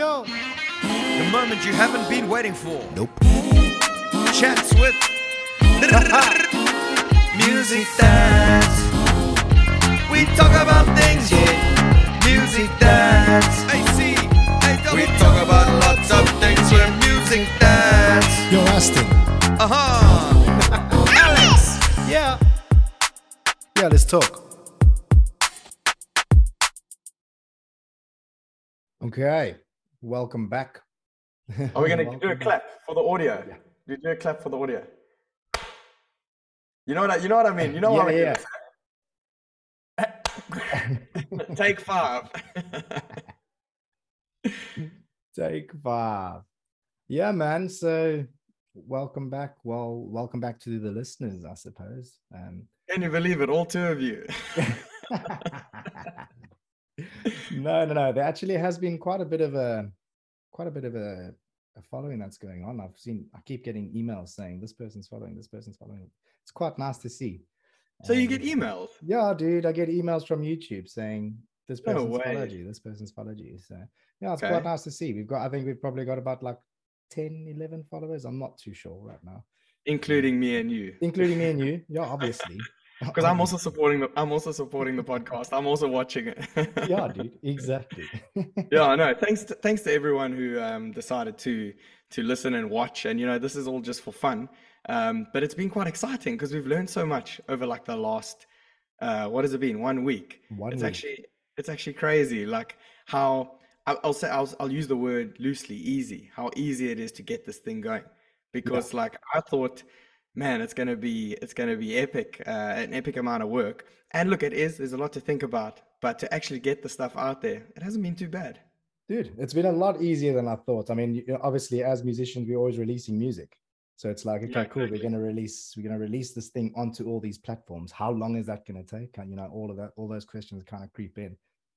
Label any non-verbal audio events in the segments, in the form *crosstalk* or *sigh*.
Yo, the moment you haven't been waiting for. Nope. Chats with *laughs* music dads. We talk about things, yeah. Music dads. AC, we talk about lots of things with music dads. Yo, Aston. Uh huh. *laughs* Alex. Yeah. Yeah, let's talk. Okay. Welcome back. Are we going *laughs* to do a clap for the audio? Yeah. Do do a clap for the audio. You know what I, you know what I mean? You know Yeah, what I mean. yeah? *laughs* Take five. *laughs* Take five. Yeah, man. So welcome back. Well, welcome back to the listeners, I suppose. Um Can you believe it? All two of you. No, no, no. There actually has been quite a bit of a quite a bit of a, a following that's going on. I've seen I keep getting emails saying this person's following, this person's following. It's quite nice to see. So you get Um, emails. Yeah, dude, I get emails from YouTube saying this No person's followed you, this person's followed you. So yeah, it's Okay. quite nice to see. We've got, I think we've probably got about like 10, 11 followers. I'm not too sure right now, including me and you. including me and *laughs* you. Yeah, obviously. Because I'm also supporting the I'm also supporting the podcast. I'm also watching it. *laughs* yeah, dude, exactly. *laughs* yeah, I know. Thanks to, thanks to everyone who um, decided to to listen and watch. And you know, this is all just for fun. Um, but it's been quite exciting because we've learned so much over like the last uh, what has it been? One week. One it's week. actually it's actually crazy. Like how I'll, I'll say I'll I'll use the word loosely, easy. How easy it is to get this thing going. Because like I thought, man, it's gonna be it's gonna be epic, uh, an epic amount of work. And look, it is. There's a lot to think about, but to actually get the stuff out there, it hasn't been too bad. Dude, it's been a lot easier than I thought. I mean, you know, obviously, as musicians, we're always releasing music. So it's like, okay, Yeah, cool. We're gonna release, we're gonna release this thing onto all these platforms. How long is that gonna take? And you know, all of that, all those questions kind of creep in.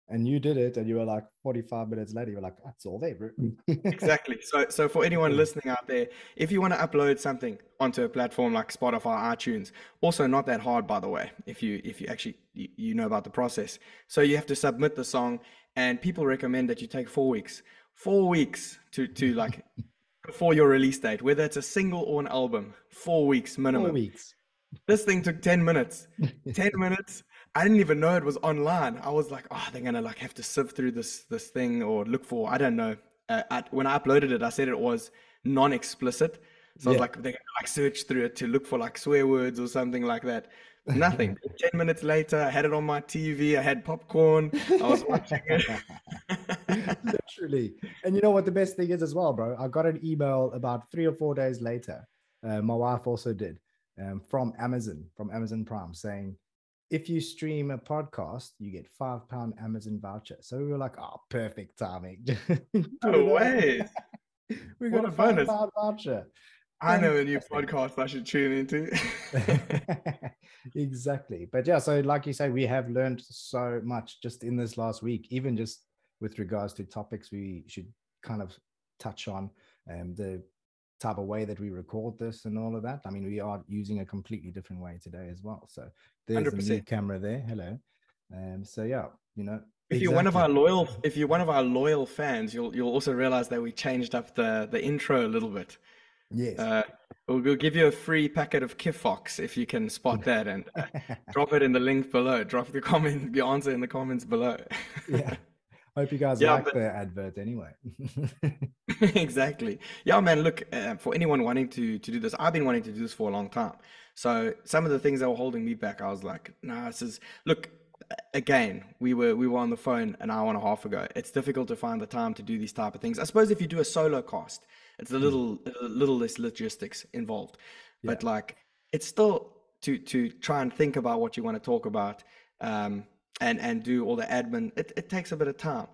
And you did it, and you were like 45 minutes later, you were like, that's all there, bro. *laughs* Exactly. So, so for anyone listening out there, if you want to upload something onto a platform like Spotify, iTunes, also not that hard, by the way. If you if you actually you, you know about the process, so you have to submit the song, and people recommend that you take four weeks, four weeks to to like *laughs* before your release date, whether it's a single or an album, four weeks minimum. Four weeks. This thing took 10 minutes. *laughs* 10 minutes. I didn't even know it was online. I was like, oh, they're gonna like have to sift through this this thing or look for, I don't know. Uh, I, when I uploaded it, I said it was non-explicit. So I was like, they're gonna like search through it to look for like swear words or something like that. Nothing. *laughs* 10 minutes later, I had it on my TV. I had popcorn. I was watching it. *laughs* Literally. And you know what the best thing is as well, bro? I got an email about three or four days later. Uh, my wife also did um, from Amazon, from Amazon Prime, saying, if you stream a podcast, you get five pound Amazon voucher. So we were like, oh, perfect timing. *laughs* No way. *laughs* we What got a a five bonus. pound voucher. I know a new podcast I should tune into. *laughs* exactly. But yeah, so like you say, we have learned so much just in this last week, even just with regards to topics we should kind of touch on um, the type of way that we record this and all of that. I mean, we are using a completely different way today as well. So there's a new camera there. Hello. Um, so yeah, you know, If you're one of our loyal, if you're one of our loyal fans, you'll you'll also realize that we changed up the the intro a little bit. yes. Uh, we'll, we'll give you a free packet of Kifox if you can spot that and uh, drop it in the link below. Drop the comment, the answer in the comments below. *laughs* yeah. Hope you guys Yeah, like but- the advert anyway. *laughs* *laughs* exactly. Yeah, man. Look, uh, for anyone wanting to to do this, I've been wanting to do this for a long time. So some of the things that were holding me back, I was like, nah, this is look. Again, we were we were on the phone an hour and a half ago. It's difficult to find the time to do these type of things. I suppose if you do a solo cast, it's a little a little less logistics involved. But like, it's still to to try and think about what you want to talk about, um, and and do all the admin. It it takes a bit of time.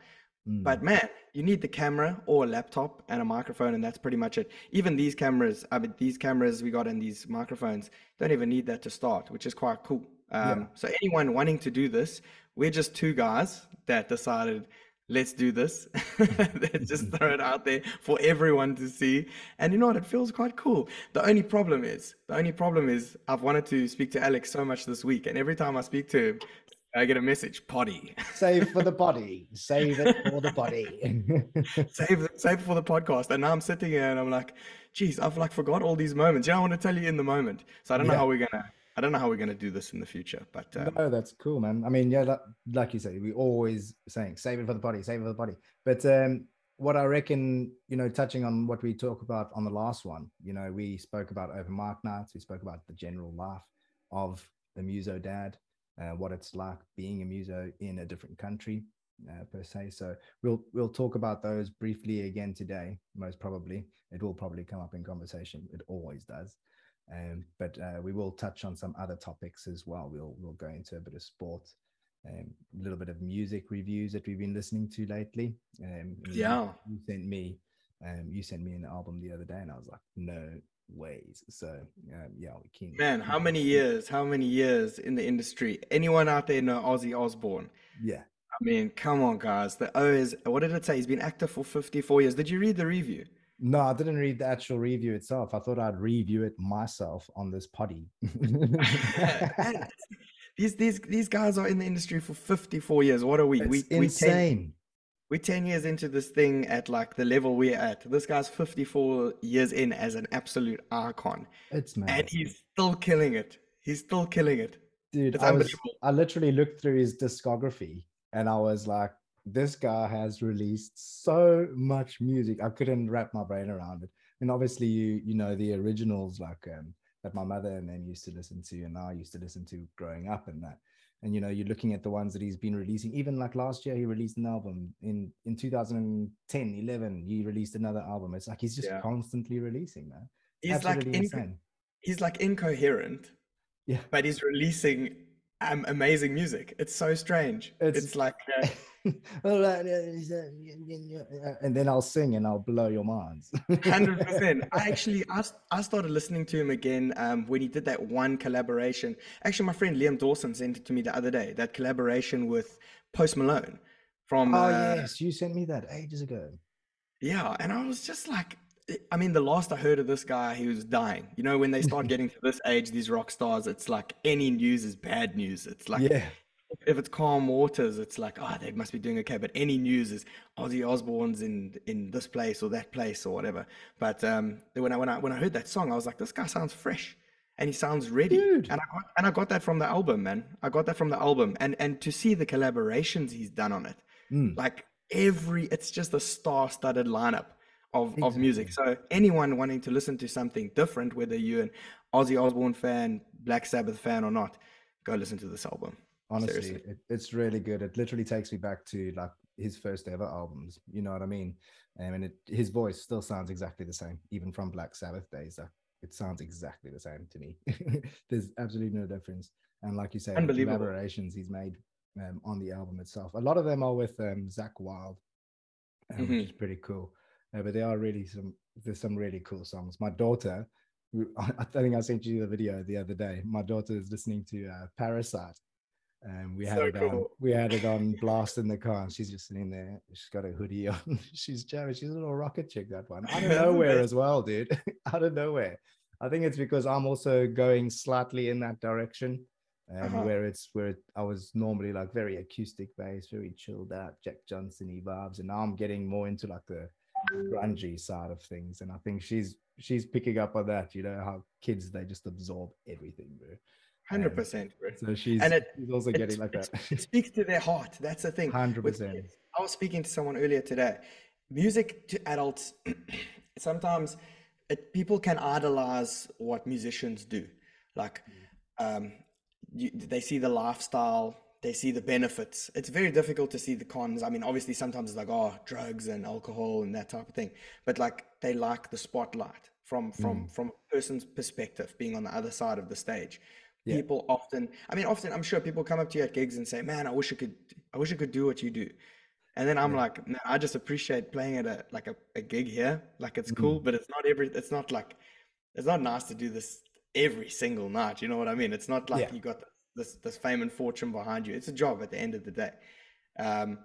Mm. But man, you need the camera or a laptop and a microphone, and that's pretty much it. Even these cameras, I mean, these cameras we got and these microphones don't even need that to start, which is quite cool. Um, So anyone wanting to do this, we're just two guys that decided, let's do this. *laughs* let's just *laughs* throw it out there for everyone to see. And you know what? It feels quite cool. The only problem is, the only problem is, I've wanted to speak to Alex so much this week, and every time I speak to him, I get a message, potty. *laughs* Save for the body. Save it for the body. *laughs* save save for the podcast. And now I'm sitting here and I'm like, geez, I've like forgot all these moments. Yeah, I want to tell you in the moment. So I don't know Yeah. how we're gonna I don't know how we're gonna do this in the future. But um, no, that's cool, man. I mean, yeah, like, like you say, we always saying save it for the body, save it for the body. But um, what I reckon, you know, touching on what we talk about on the last one, you know, we spoke about open mic nights, we spoke about the general life of the muso dad, uh, what it's like being a muso in a different country, uh, per se. So we'll we'll talk about those briefly again today. Most probably, it will probably come up in conversation. It always does. Um, but uh, we will touch on some other topics as well. We'll we'll go into a bit of sport, um, a little bit of music reviews that we've been listening to lately. Um, Yeah. you sent me, um, you sent me an album the other day, and I was like, no ways. So um, yeah, we can. man, how many years? How many years in the industry? Anyone out there know Ozzy Osbourne? Yeah, I mean, come on, guys. The O is what did it say? He's been active for 54 years. Did you read the review? no, I didn't read the actual review itself. I thought I'd review it myself on this potty. *laughs* *laughs* These these these guys are in the industry for 54 years. What are we? it's we we 10, insane. We're 10 years into this thing at like the level we're at. This guy's 54 years in as an absolute icon, It's mad. and he's still killing it. He's still killing it. dude I, was, I literally looked through his discography and i was like this guy has released so much music i couldn't wrap my brain around it and obviously you you know the originals like um that my mother and them used to listen to and i used to listen to growing up and that and you know you're looking at the ones that he's been releasing even like last year he released an album in in 2010 11 he released another album it's like he's just Yeah. constantly releasing man He's like inco- he's like incoherent, yeah but he's releasing um, amazing music. It's so strange. It's, It's- like *laughs* uh, *laughs* Uh, and then I'll sing and I'll blow your minds. Hundred percent. *laughs* I actually I, I started listening to him again um, when he did that one collaboration. Actually, my friend Liam Dawson sent it to me the other day. That collaboration with Post Malone from oh uh, yes, you sent me that ages ago. yeah, and I was just like, I mean, the last I heard of this guy, he was dying. You know, when they start *laughs* getting to this age, these rock stars, it's like any news is bad news. It's like yeah, if it's calm waters, it's like, oh, they must be doing okay. But any news is Ozzy Osbourne's in in this place or that place or whatever. But um, when I when I when I heard that song, I was like, this guy sounds fresh and he sounds ready. Dude. And I got and I got that from the album, man. I got that from the album, and and to see the collaborations he's done on it, Mm. like every, it's just a star-studded lineup. Of, of music. So anyone wanting to listen to something different, whether you're an Ozzy Osbourne fan, Black Sabbath fan or not, go listen to this album. Honestly, it, it's really good. It literally takes me back to like his first ever albums. You know what I mean? Um, and it, his voice still sounds exactly the same, even from Black Sabbath days. Like, it sounds exactly the same to me. *laughs* There's absolutely no difference. And like you say, collaborations he's made um, on the album itself. A lot of them are with um, Zakk Wylde, um, Mm-hmm. which is pretty cool. Uh, but there are really some there's some really cool songs. My daughter, *laughs* I think I sent you the video the other day. My daughter is listening to uh, Parasite, and we had So it on. We had it on *laughs* blast in the car, and she's just sitting there. She's got a hoodie *laughs* on. she's jamming. She's a little rocket chick. That one out of *laughs* nowhere as well, dude. out of nowhere. I think it's because I'm also going slightly in that direction, um, Uh-huh. where it's where it, I was normally like very acoustic bass, very chilled out, Jack Johnson-y vibes, and now I'm getting more into like the grungy side of things. And I think she's she's picking up on that. You know how kids they just absorb everything, bro. Hundred percent. So she's And it- she's also It, getting like that. it *laughs* speaks to their heart. That's the thing. Hundred percent. I was speaking to someone earlier today. Music to adults, *clears throat* sometimes it, people can idolize what musicians do. Like, um, you, they see the lifestyle, they see the benefits. It's very difficult to see the cons. I mean, obviously, sometimes it's like, oh, drugs and alcohol and that type of thing. But like, they like the spotlight from from from a person's perspective, being on the other side of the stage. Yeah. People often, I mean, often I'm sure people come up to you at gigs and say, "Man, I wish I could, I wish I could do what you do." And then I'm like, man, I just appreciate playing at a like a, a gig here. Like it's cool, but it's not every. It's not like, it's not nice to do this every single night. You know what I mean? It's not like Yeah. you got this this fame and fortune behind you. It's a job at the end of the day. Um,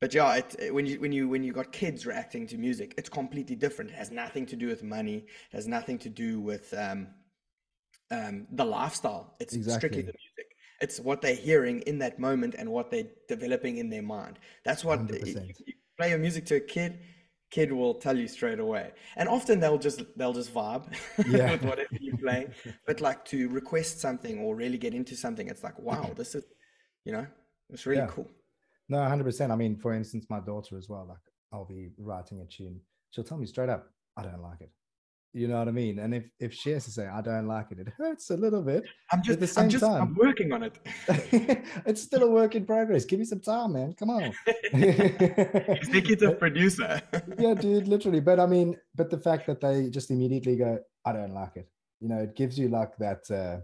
but yeah, it, it- when you when you when you got kids reacting to music, it's completely different. It has nothing to do with money. It has nothing to do with um, um, the lifestyle. It's strictly the music. It's what they're hearing in that moment and what they're developing in their mind. That's what you, 100%. you play your music to a kid, kid will tell you straight away. And often they'll just they'll just vibe *laughs* Yeah. with whatever you're playing. But like to request something or really get into something, it's like, wow, *clears throat* this is, you know, it's really Yeah. cool. No, 100%. I mean, for instance, my daughter as well, like I'll be writing a tune. She'll tell me straight up, I don't like it. You know what I mean? And if, if she has to say, I don't like it, it hurts a little bit. I'm At just the I'm same just I'm working on it. *laughs* *laughs* it's still a work in progress. Give me some time, man. Come on. *laughs* Executive producer. yeah, dude, literally. But I mean, but the fact that they just immediately go, I don't like it. You know, it gives you like that. Uh,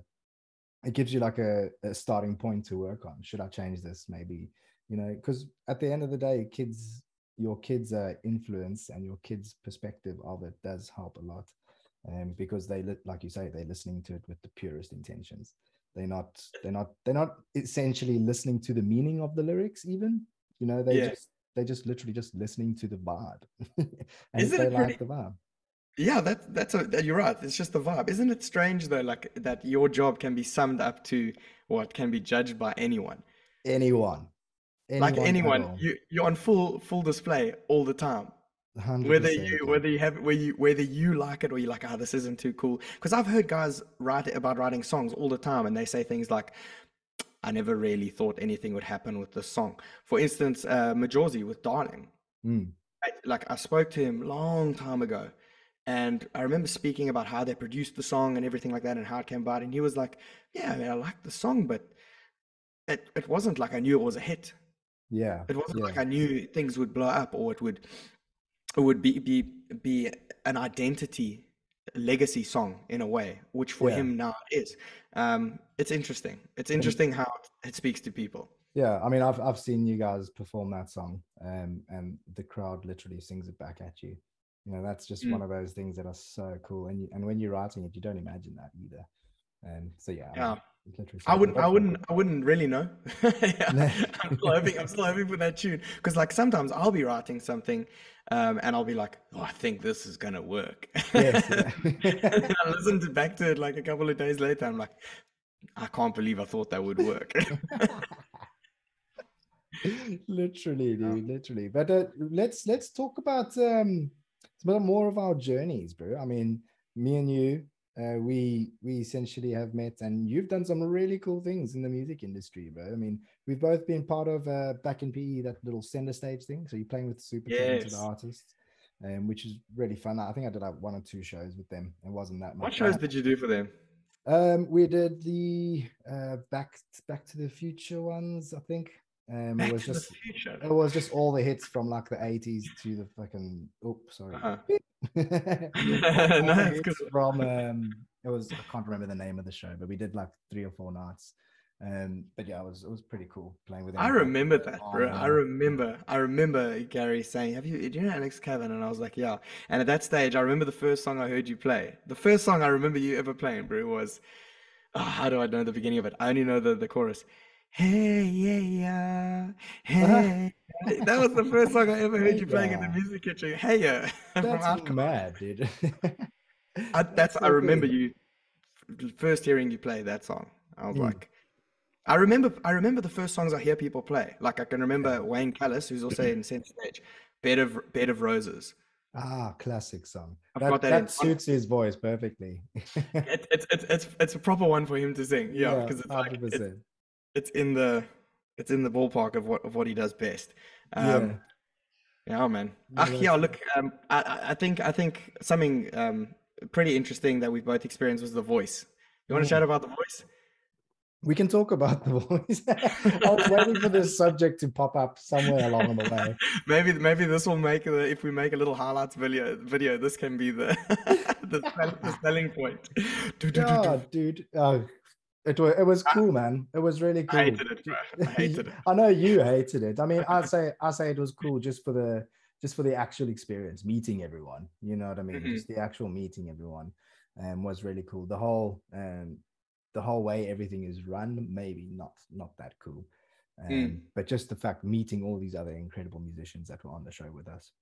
it gives you like a, a starting point to work on. Should I change this? Maybe you know, because at the end of the day, kids, your kids' uh, influence and your kids' perspective of it does help a lot. Um, because they, li- like you say, they're listening to it with the purest intentions. They're not. They're not. They're not essentially listening to the meaning of the lyrics. Even you know, they Yeah. just they're just literally just listening to the vibe *laughs* and Isn't they it like pretty- the vibe Yeah, that that's a that, you're right. It's just the vibe. Isn't it strange though, like that your job can be summed up to what can be judged by anyone. anyone, Like anyone, you you're on full full display all the time. 100%, Whether you whether you have whether you whether you like it or you're like, oh, this isn't too cool. Because I've heard guys write about writing songs all the time, and they say things like, "I never really thought anything would happen with this song." For instance, uh, Majozi with "Darling." Mm, I, like I spoke to him long time ago, and I remember speaking about how they produced the song and everything like that, and how it came about. And he was like, "Yeah, I mean, I liked the song, but it it wasn't like I knew it was a hit. Yeah, It wasn't like I knew things would blow up, or it would it would be be be an identity legacy song in a way, which for Yeah. him now it is. Um, it's interesting. It's interesting how it speaks to people. yeah. I mean, I've I've seen you guys perform that song, um, and the crowd literally sings it back at you. You know, that's just Mm. one of those things that are so cool. And you, and when you're writing it, you don't imagine that either. And so yeah, Yeah. I wouldn't. I wouldn't, I wouldn't really know. Yeah. *laughs* I'm still *laughs* hoping, I'm still hoping for that tune because, like, sometimes I'll be writing something, um, and I'll be like, "Oh, I think this is gonna work." *laughs* Yes, and I listen to back to it like a couple of days later. I'm like, I can't believe I thought that would work. literally dude literally but uh, let's let's talk about um some more of our journeys bro i mean me and you uh, we we essentially have met and you've done some really cool things in the music industry bro i mean we've both been part of uh, back in pe that little center stage thing so you're playing with super talented Yes. artists um, which is really fun i think i did like one or two shows with them it wasn't that much what shows did you do for them? um, we did the uh, back Back to the Future ones, I think. Um, Back it was to just the Future. it was just all the hits from like the eighties to the fucking. Oh, sorry. Uh-huh. *laughs* *laughs* No, the it's hits good. from um, it was I can't remember the name of the show, but we did like three or four nights. Um, but yeah, it was it was pretty cool playing with them. I remember that, bro. I remember. I remember Gary saying, "Have you? Do you know Alex Cavan?" And I was like, "Yeah." And at that stage, I remember the first song I heard you play. The first song I remember you ever playing, bro, was oh, how do I know the beginning of it? I only know the the chorus. Hey yeah yeah, *laughs* hey. yeah." That was the first song I ever heard you playing in the music kitchen. Hey yeah, *laughs* That's mad, dude. I, *laughs* that's I so remember cool. you first hearing you play that song. I was Mm. like, I remember I remember the first songs I hear people play. Like I can remember Wayne Callis, who's also in Center Stage, Bed of Bed of Roses. Ah, classic song. I've That, got that that, suits his voice perfectly. It, it's it's it's it's a proper one for him to sing. Yeah, because it's like it's. It's in the it's in the ballpark of what of what he does best. Yeah. Um, yeah, man. No, Ah, yeah, look, um, I, I- think I think something um, pretty interesting that we both experienced was the voice. You want to chat about the voice? We can talk about the voice. *laughs* I was waiting for this subject to pop up somewhere along the way. *laughs* Maybe maybe this will make the if we make a little highlights video video this can be the *laughs* the, the selling point. Do, do. Yeah, dude. Oh, it was it was cool, man. It was really cool. I hated it, bro. I hated it. *laughs* I know you hated it. I mean, I say I say it was cool just for the just for the actual experience, meeting everyone. You know what I mean? Mhm. Just the actual meeting everyone, um, was really cool. The whole um, the whole way everything is run, maybe not not that cool. Um, Mm. but just the fact meeting all these other incredible musicians that were on the show with us.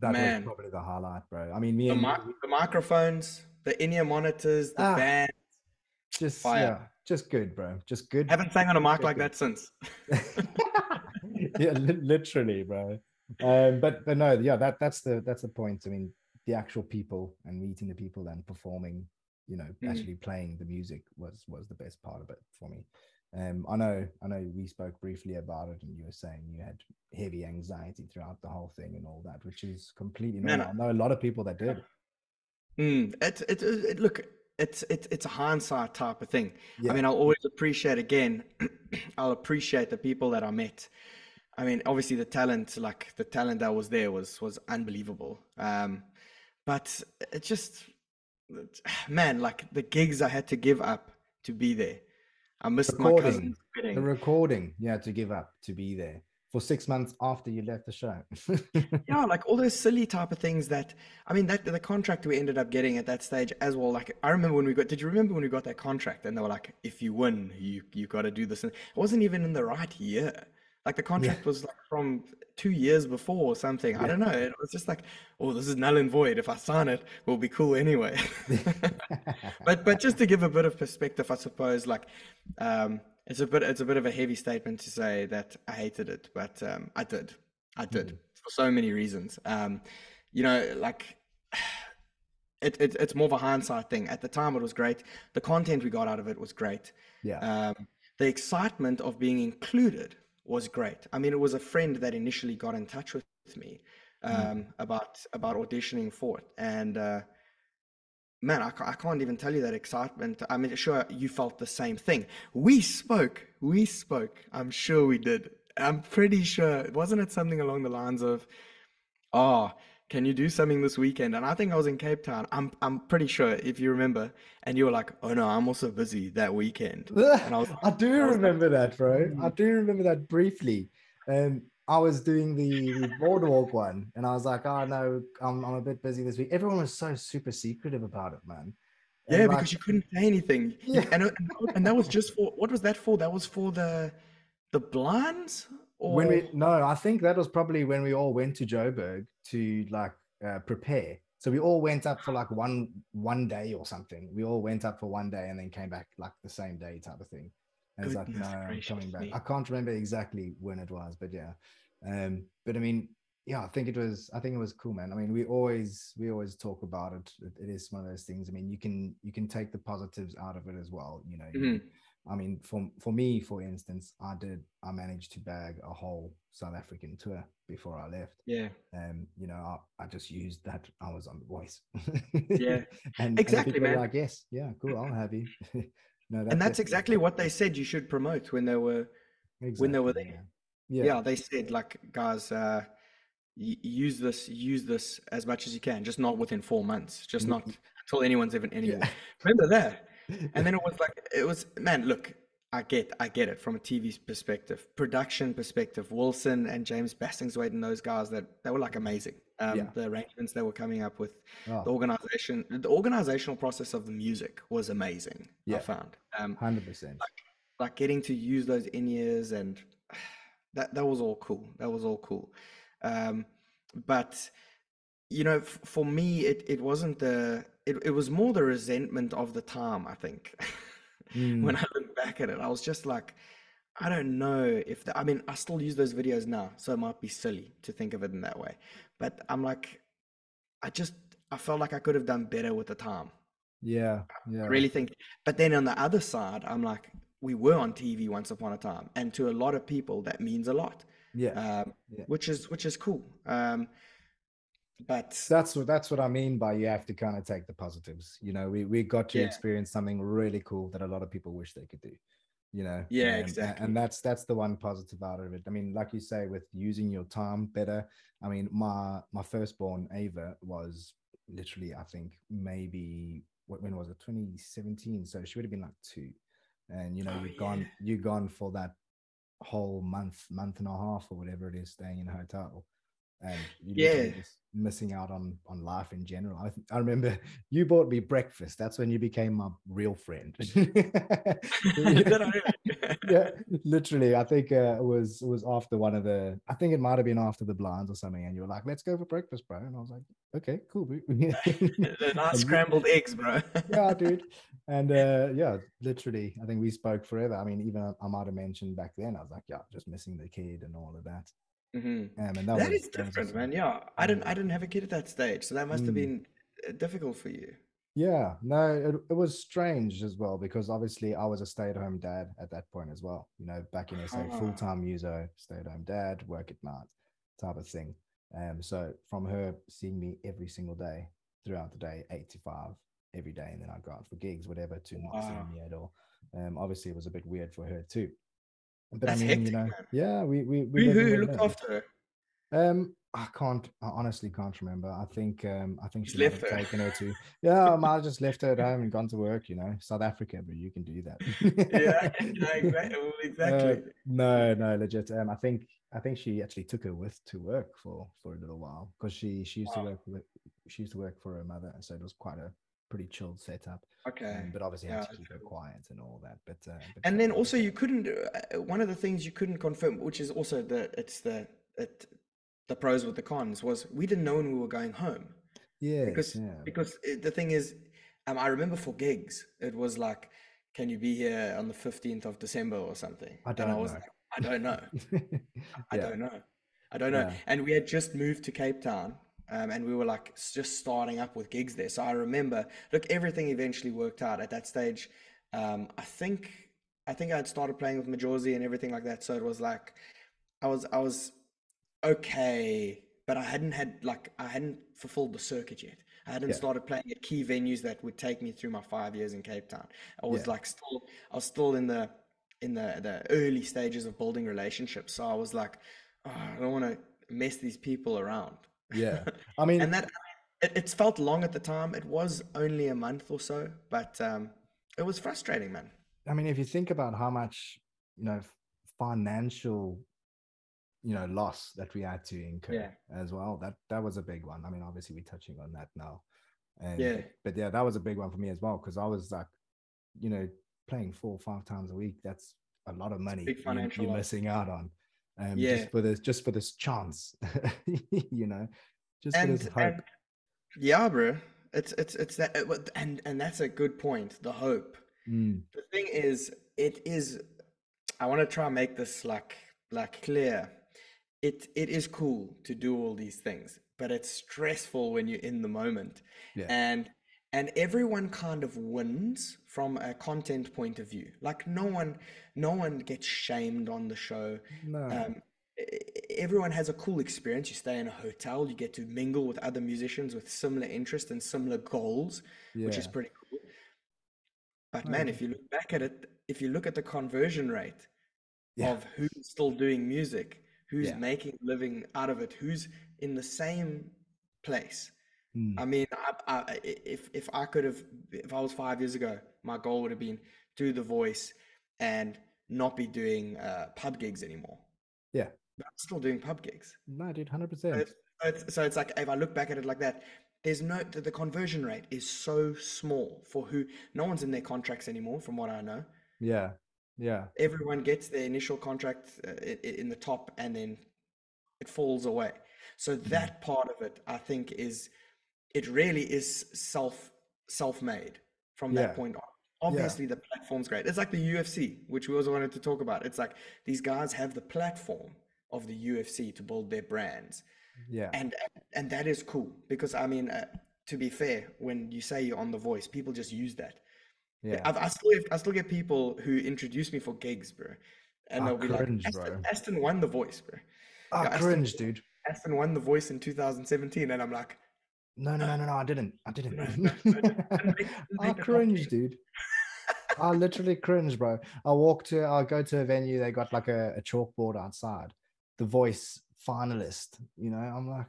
That Man. was probably the highlight, bro. I mean, me The, and mi- the microphones, the in-ear monitors, the Ah. band. Just Fire. yeah, just good, bro. Just good. Haven't sang on a mic like good. that since. *laughs* *laughs* yeah, li- literally, bro. Um, but but no, yeah, that that's the that's the point. I mean, the actual people and meeting the people and performing, you know, Mm. actually playing the music was was the best part of it for me. Um, I know, I know, we spoke briefly about it, and you were saying you had heavy anxiety throughout the whole thing and all that, which is completely Man, normal. I know a lot of people that did. Mm, it, it, it- look, it's it's it's a hindsight type of thing. Yeah. I mean, I'll always appreciate again. *clears throat* I'll appreciate the people that I met. I mean, obviously the talent, like the talent that was there, was was unbelievable. Um, but it just, *sighs* man, like the gigs I had to give up to be there. I missed my Recording, cousin's wedding. The recording had to give up to be there for six months after you left the show. *laughs* yeah like all those silly type of things that i mean that the contract we ended up getting at that stage as well like i remember when we got did you remember when we got that contract and they were like if you win you you got to do this. And it wasn't even in the right year. Like the contract was like from two years before or something. I don't know. It was just like oh this is null and void. If i sign it we'll be cool anyway. *laughs* *laughs* But but just to give a bit of perspective i suppose like um it's a bit it's a bit of a heavy statement to say that i hated it but um i did. I did for so many reasons. Um you know like *sighs* it, it it's more of a hindsight thing. At the time it was great. The content we got out of it was great. Yeah. um the excitement of being included was great. I mean it was a friend that initially got in touch with me um about about auditioning for it. And uh man I, ca- I can't even tell you that excitement. I mean sure you felt the same thing. We spoke we spoke. I'm sure we did. I'm pretty sure. Wasn't it something along the lines of oh can you do something this weekend? And i think i was in cape town. I'm i'm pretty sure if you remember and you were like oh no i'm also busy that weekend. *laughs* And i was I do I was like, remember that, bro. I "Hmm." do remember that briefly. Um, I was doing the, the boardwalk one, and I was like, "Oh no, I'm, I'm a bit busy this week." Everyone was so super secretive about it, man. And, yeah like, because you couldn't say anything *laughs* Yeah. and, and that was- and that was just for what was that for that was for the the blinds or when we no, I think that was probably when we all went to Joburg to like uh, prepare. So we all went up for like one one day or something. We all went up for one day and then came back like the same day type of thing. And it's like, no, Goodness I'm coming back. me. I can't remember exactly when it was, but yeah. Um, but I mean, yeah, I think it was. I think it was cool, man. I mean, we always we always talk about it. It, it is one of those things. I mean, you can you can take the positives out of it as well. You know, Mhm. I mean, for for me, for instance, I did I managed to bag a whole South African tour before I left. yeah Um, you know, I, I just used that I was on the voice. Yeah. *laughs* and, Exactly, and man. like, yes, yeah, cool, I'll have you. *laughs* no, and that's exactly what they said you should promote when they were when they were exactly, there. Yeah. yeah, they said like guys uh use this use this as much as you can just not within four months just not until anyone's even anywhere Yeah. remember that *laughs* and then it was like it was man look i get i get it from a tv perspective production perspective wilson and james Bassingthwaighte and those guys that they were like amazing um Yeah. the arrangements they were coming up with Oh, the organization the organizational process of the music was amazing i Yeah. found um 100%. like getting to use those in ears and *sighs* that that was all cool. That was all cool. Um but you know f- for me it it wasn't the it, it was more the resentment of the time i think. *laughs* When i look back at it i was just like i don't know if the, i mean i still use those videos now so it might be silly to think of it in that way. But i'm like i just i felt like i could have done better with the time. Yeah, yeah. I really think. But then on the other side, I'm like, we were on TV once upon a time, and to a lot of people, that means a lot, Yeah. um, Yeah. which is which is cool. Um, but that's what that's what I mean by you have to kind of take the positives. You know, we we got to Yeah. experience something really cool that a lot of people wish they could do. You know, Yeah, um, a- exactly. And that's that's the one positive out of it. I mean, like you say, with using your time better. I mean, my my firstborn Ava was literally, I think, maybe what when was it? 2017. So she would have been like two, and you know, Oh, you've gone you've gone for that whole month, month and a half, or whatever it is, staying in a hotel and Yeah. just missing out on on life in general. I, I remember *laughs* you bought me breakfast. That's when you became my real friend. *laughs* Did I really? *laughs* yeah, literally. I think uh, it was it was after one of the. I think it might have been after the blinds or something, and you were like, "Let's go for breakfast, bro." And I was like, "Okay, cool." boo." the nice scrambled eggs, bro. yeah, dude. And uh, yeah, literally, I think we spoke forever. I mean, even I might have mentioned back then, I was like, yeah, just missing the kid and all of that. Hmm Um, and that, That was, is that was different, man. Yeah, I didn't. I didn't have a kid at that stage, so that must have Mm. been uh, difficult for you. Yeah, no, it, it was strange as well because obviously I was a stay-at-home dad at that point as well. You know, back in SA, Ah. full-time user, stay-at-home dad, work at night, type of thing. Um, so from her seeing me every single day throughout the day, eight to five every day, and then I'd go out for gigs, whatever, to not Wow. seeing me at all. Um, obviously it was a bit weird for her too. But That's I mean, hectic, you know, man. yeah, we we, we Who, who looked after her? Um, I can't. I honestly can't remember. I think. Um, I think she left her. taken her to. Yeah, I might *laughs* have just left her at home and gone to work. You know, South Africa, but you can do that. Yeah, *laughs* *laughs* yeah, exactly. well, Uh, no, no, legit. Um, I think. I think she actually took her with to work for for a little while because she she used Wow. to work with she used to work for her mother, and so it was quite a pretty chilled setup. Okay. Um, but obviously Yeah, had to keep her cool. quiet and all that. But uh, but And then also you couldn't. Uh, one of the things you couldn't confirm, which is also the it's the it the pros with the cons, was we didn't know when we were going home. yes, because yeah, because it, the thing is um, i remember for gigs it was like can you be here on the 15th of december or something I and i don't was know. like i don't know *laughs* i Yeah. don't know i don't know and we had just moved to cape town um, and we were like just starting up with gigs there so i remember look everything eventually worked out at that stage um, i think i think i had started playing with Majozi and everything like that so it was like i was i was okay, but I hadn't had like I hadn't fulfilled the circuit yet. I hadn't Yeah. started playing at key venues that would take me through my five years in Cape Town. I was Yeah. like still I was still in the in the the early stages of building relationships. So I was like, oh, I don't want to mess these people around. Yeah. *laughs* I mean, And that it, it felt long at the time. It was only a month or so, but um, it was frustrating, man. I mean, if you think about how much, you know, financial, you know, loss that we had to incur Yeah. as well, that that was a big one. I mean, obviously we're touching on that now. And, Yeah. But yeah, that was a big one for me as well because I was like, you know, playing four or five times a week. That's a lot of money you, you're missing out on. Um, Yeah. just for this, just for this chance, *laughs* you know, just for this hope. and yeah, bro, it's it's it's that, and and that's a good point. The hope. Mm, The thing is, it is. I want to try and make this like like clear. It it is cool to do all these things, but it's stressful when you're in the moment. Yeah. And and everyone kind of wins from a content point of view. Like no one no one gets shamed on the show. no, Um, everyone has a cool experience. You stay in a hotel, you get to mingle with other musicians with similar interests and similar goals, which is pretty cool. But man, yeah. if you look back at it, if you look at the conversion rate yeah, of who's still doing music, who's Yeah. making a living out of it, who's in the same place. Mm, I mean, I, I, if if I could have, if I was five years ago, my goal would have been do the voice and not be doing uh, pub gigs anymore. yeah. But I'm still doing pub gigs. No, dude, hundred percent. so it's so it's like if I look back at it like that, there's no the, the conversion rate is so small for who no one's in their contracts anymore, from what I know. Yeah, yeah, Everyone gets their initial contract uh, in the top, and then it falls away. So that part of it, I think, is it really is self self made from that point on. Obviously, the platform's great. It's like the UFC, which we also wanted to talk about. It's like these guys have the platform of the UFC to build their brands yeah. and and that is cool because I mean, uh, to be fair, when you say you're on The Voice, people just use that. Yeah. I've, I still have, I still get people who introduce me for gigs, bro, and Ah, they'll be cringe, like, Aston, bro. Aston won The Voice, bro. Ah, yeah, cringe, Villa- dude. Aston won The Voice in 2017, and I'm like, No, no, no, no, no. I didn't. I didn't. I cringe, dude. I literally cringe, bro. I walk to, I go to a venue. They got like a, a chalkboard outside. The Voice finalist. You know, I'm like,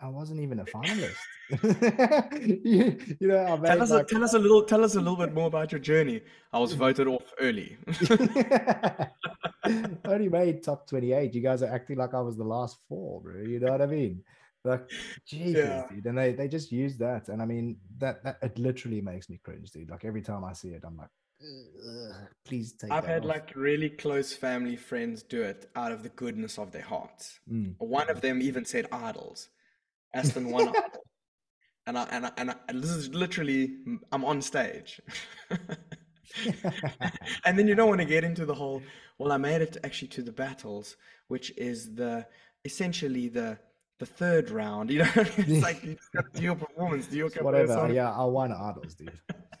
I wasn't even a finalist. *laughs* you, you know, Tell us, a, tell us a little, tell us a little bit more about your journey. I was mm. voted off early. I *laughs* *laughs* only made top 28. You guys are acting like I was the last four, bro. You know what I mean? Like, Jesus, Yeah. dude. And they, they just use that. And I mean, that, that it literally makes me cringe, dude. Like every time I see it, I'm like, "Ugh, please take I've had off." like really close family friends do it out of the goodness of their hearts. Mm. One of them even said idols, Aston one *laughs* idol. And I, and I, and I, and this is literally, I'm on stage. *laughs* and then you don't want to get into the whole, well, I made it actually to the battles, which is the, essentially the, the third round, you know, *laughs* it's like you just got to do your performance, do your Whatever. Yeah, I won idols, dude. *laughs*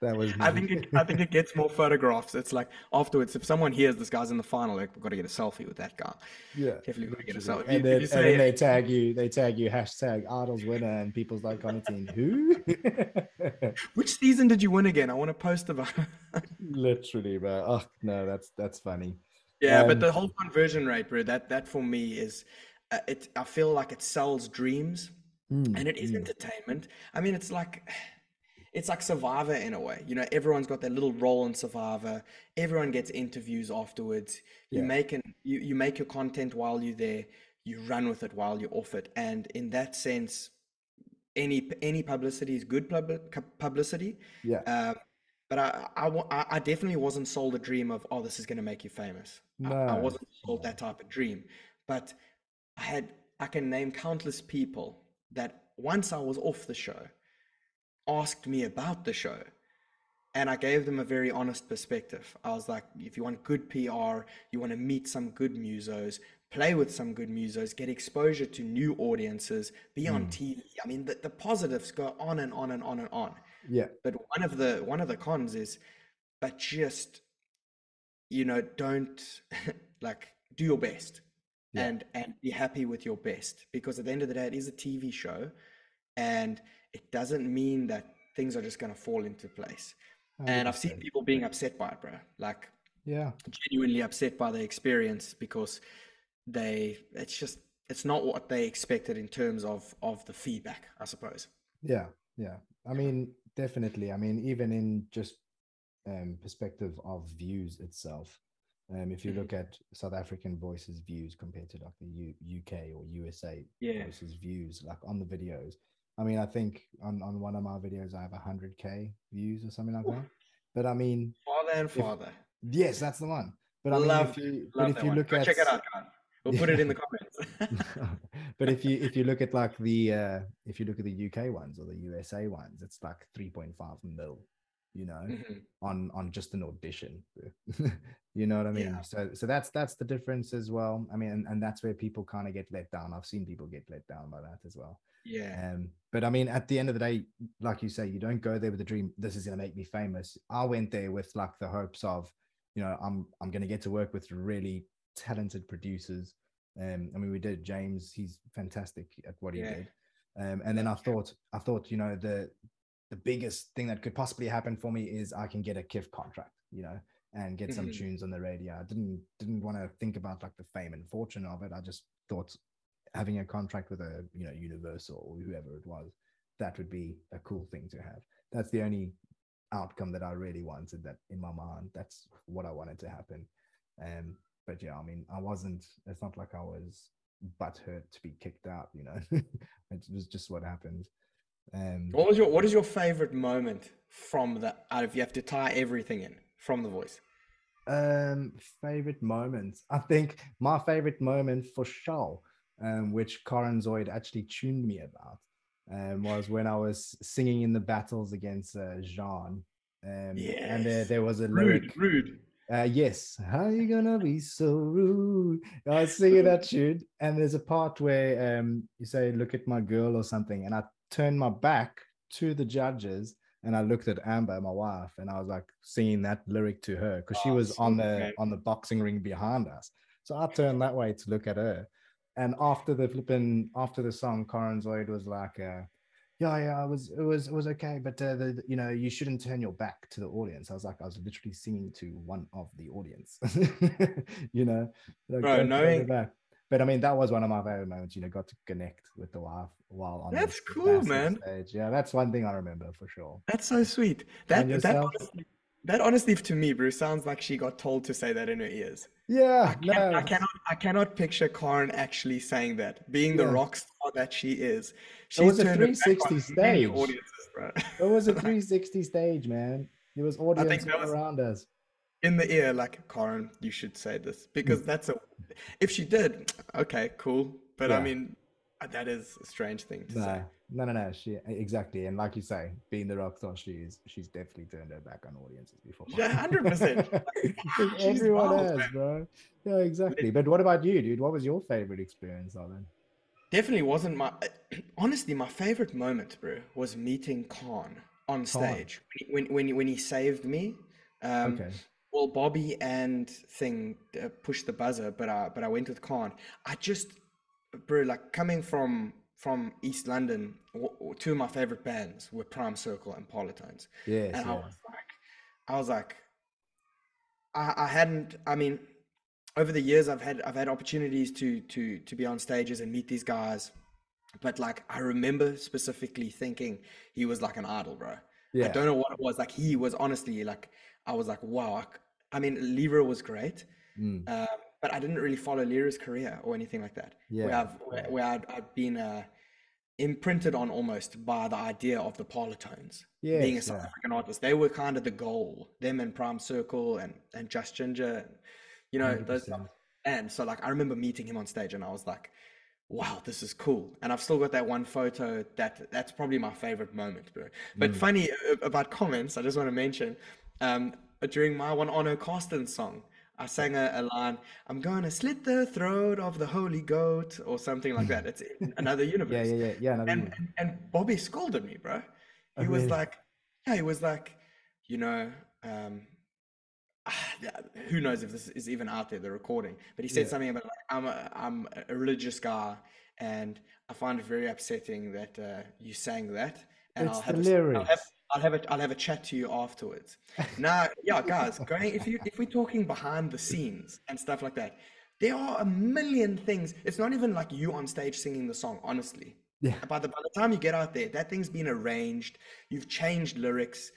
that was I think it, I think it gets more photographs. It's like afterwards, if someone hears this guy's in the final, like we've got to get a selfie with that guy. yeah. Definitely got to get a selfie. You- And then, you and then they tag you, they tag you hashtag idols winner, and people's like commenting, who? *laughs* Which season did you win again? I want to post about. literally, bro. Oh no, that's that's funny. yeah, but Um, the whole conversion rate, bro. That that for me is, it. I feel like it sells dreams, Mm, and it is mm. entertainment. I mean, it's like. It's like Survivor in a way. You know, everyone's got their little role in Survivor. Everyone gets interviews afterwards. You Yeah. make an you, you make your content while you're there. You run with it while you're off it. And in that sense, any any publicity is good publi- publicity. Yeah. Um, but I, I, I definitely wasn't sold a dream of, oh, this is going to make you famous. I, I wasn't sold that type of dream. But I had, I can name countless people that once I was off the show, asked me about the show. And I gave them a very honest perspective. I was like, if you want good PR, you want to meet some good musos, play with some good musos, get exposure to new audiences, be on hmm. TV. I mean, the, the positives go on and on and on and on. Yeah. But one of the one of the cons is, but just, you know, don't *laughs* like do your best, Yeah. and and be happy with your best because at the end of the day, it is a TV show, and it doesn't mean that things are just going to fall into place. And I've seen people being upset by it, bro. Like Yeah. genuinely upset by the experience because they it's just it's not what they expected in terms of of the feedback, I suppose. Yeah, yeah. I mean, definitely. I mean, even in just um, perspective of views itself, um, if you Mhm. look at South African voices views compared to like the U- UK or USA Yeah. voices views, like on the videos. I mean, I think on, on one of my videos I have 100k views or something like that. But I mean, Father and father. yes, that's the one. But I mean, Love if you but if you one. look Go at check it out, guys. We'll put it in the *laughs* comments. *laughs* but if you if you look at like the uh if you look at the UK ones or the USA ones, it's like 3.5 mil, you know, Mhm. on on just an audition. *laughs* you know what I mean? Yeah. So so that's that's the difference as well. I mean, and, and that's where people kind of get let down. I've seen people get let down by that as well. Yeah. Um, but I mean, at the end of the day, like you say, you don't go there with the dream. This is going to make me famous. I went there with like the hopes of, you know, I'm I'm going to get to work with really talented producers. Um, I mean, we did James. He's fantastic at what he Yeah. did. Um, and then I thought, I thought, you know, the the biggest thing that could possibly happen for me is I can get a KIF contract, you know, and get some Mhm. tunes on the radio. I didn't didn't want to think about like the fame and fortune of it. I just thought having a contract with a you know Universal or whoever it was, that would be a cool thing to have. That's the only outcome that I really wanted. That in my mind, that's what I wanted to happen. Um, but yeah, I mean, I wasn't. It's not like I was butthurt to be kicked out. You know, *laughs* it was just what happened. Um, What was your what is your favorite moment from the out if you have to tie everything in from the voice? Um, favorite moments. I think my favorite moment for sure, um, which Karen Zoid actually tuned me about, um, was when I was singing in the battles against uh, Jean. Um, and there, there was a lyric. Rude, rude. Uh, yes. How are you gonna be so rude? I *laughs* was singing that tune, and there's a part where um you say, "Look at my girl" or something, and I turned my back to the judges, and I looked at Amber, my wife, and I was like singing that lyric to her because she Oh, was on the on the boxing ring behind us. So I turned that way to look at her, and after the flipping after the song, Karen Zoid was like, uh, "Yeah, yeah, it was it was it was okay, but uh, the, you know you shouldn't turn your back to the audience." I was like, I was literally singing to one of the audience, *laughs* you know, like, Bro, "Don't turn your knowing- but I mean, that was one of my favorite moments. You know, got to connect with the wife while on. That's cool, man. Stage. Yeah, that's one thing I remember for sure. That's so sweet. That that honestly, that honestly to me, Bruce, sounds like she got told to say that in her ears. Yeah, Can- no, I cannot I cannot picture Karen actually saying that, being the rock star that she is. She was a turned her back 360 on stage. audiences, bro. *laughs* it was a *laughs* 360 stage, man. There was audience was- around us. in the ear, like Karen, you should say this because hmm. that's a. If she did, okay, cool. But I mean, that is a strange thing to say. No, no, no, no. She exactly, and like you say, being the rock star she is, she's definitely turned her back on audiences before. Yeah, 100%. *laughs* Everyone wild, has, man. bro. Yeah, exactly. But what about you, dude? What was your favorite experience of it? Definitely wasn't my. *clears throat* Honestly, my favorite moment, bro, was meeting Kahn on stage when when when he saved me. Um, Okay. Well, Bobby and Thing uh, pushed the buzzer, but I but I went with Kahn. I just, bro, like coming from from East London, two of my favorite bands were Prime Circle and Parlotones, Yes, and I was like, I was like, I I hadn't. I mean, over the years, I've had I've had opportunities to to to be on stages and meet these guys, but like I remember specifically thinking he was like an idol, bro. Yeah. I don't know what it was. Like he was honestly like I was like, wow. I mean, Lira was great, Mm. um, but I didn't really follow Lira's career or anything like that. Yeah. Where I've where, where I'd, I'd been uh, imprinted on almost by the idea of the Parlotones being a South yeah. African artist. They were kind of the goal. Them and Prime Circle and and Just Ginger, and, you know those. 100%. And so like I remember meeting him on stage and I was like, wow, this is cool. And I've still got that one photo that that's probably my favorite moment, bro. But Mm. funny uh, about comments, I just want to mention, um, during my one Ono Carsten song, I sang a, a line, I'm gonna slit the throat of the holy goat or something like that. *laughs* It's another universe. yeah, yeah, yeah. another And, one. and and Bobby scolded me, bro. Oh, He was really? like, yeah, he was like, you know, um, yeah, who knows if this is even out there, the recording. But he said Yeah. something about like, I'm a, I'm a religious guy, and I find it very upsetting that uh, you sang that. And It's I'll have, a, I'll have. I'll have a I'll have a chat to you afterwards. *laughs* now, yeah, guys, going if you if we're talking behind the scenes and stuff like that, there are a million things. It's not even like you on stage singing the song, honestly. Yeah. By the by the time you get out there, that thing's been arranged. You've changed lyrics.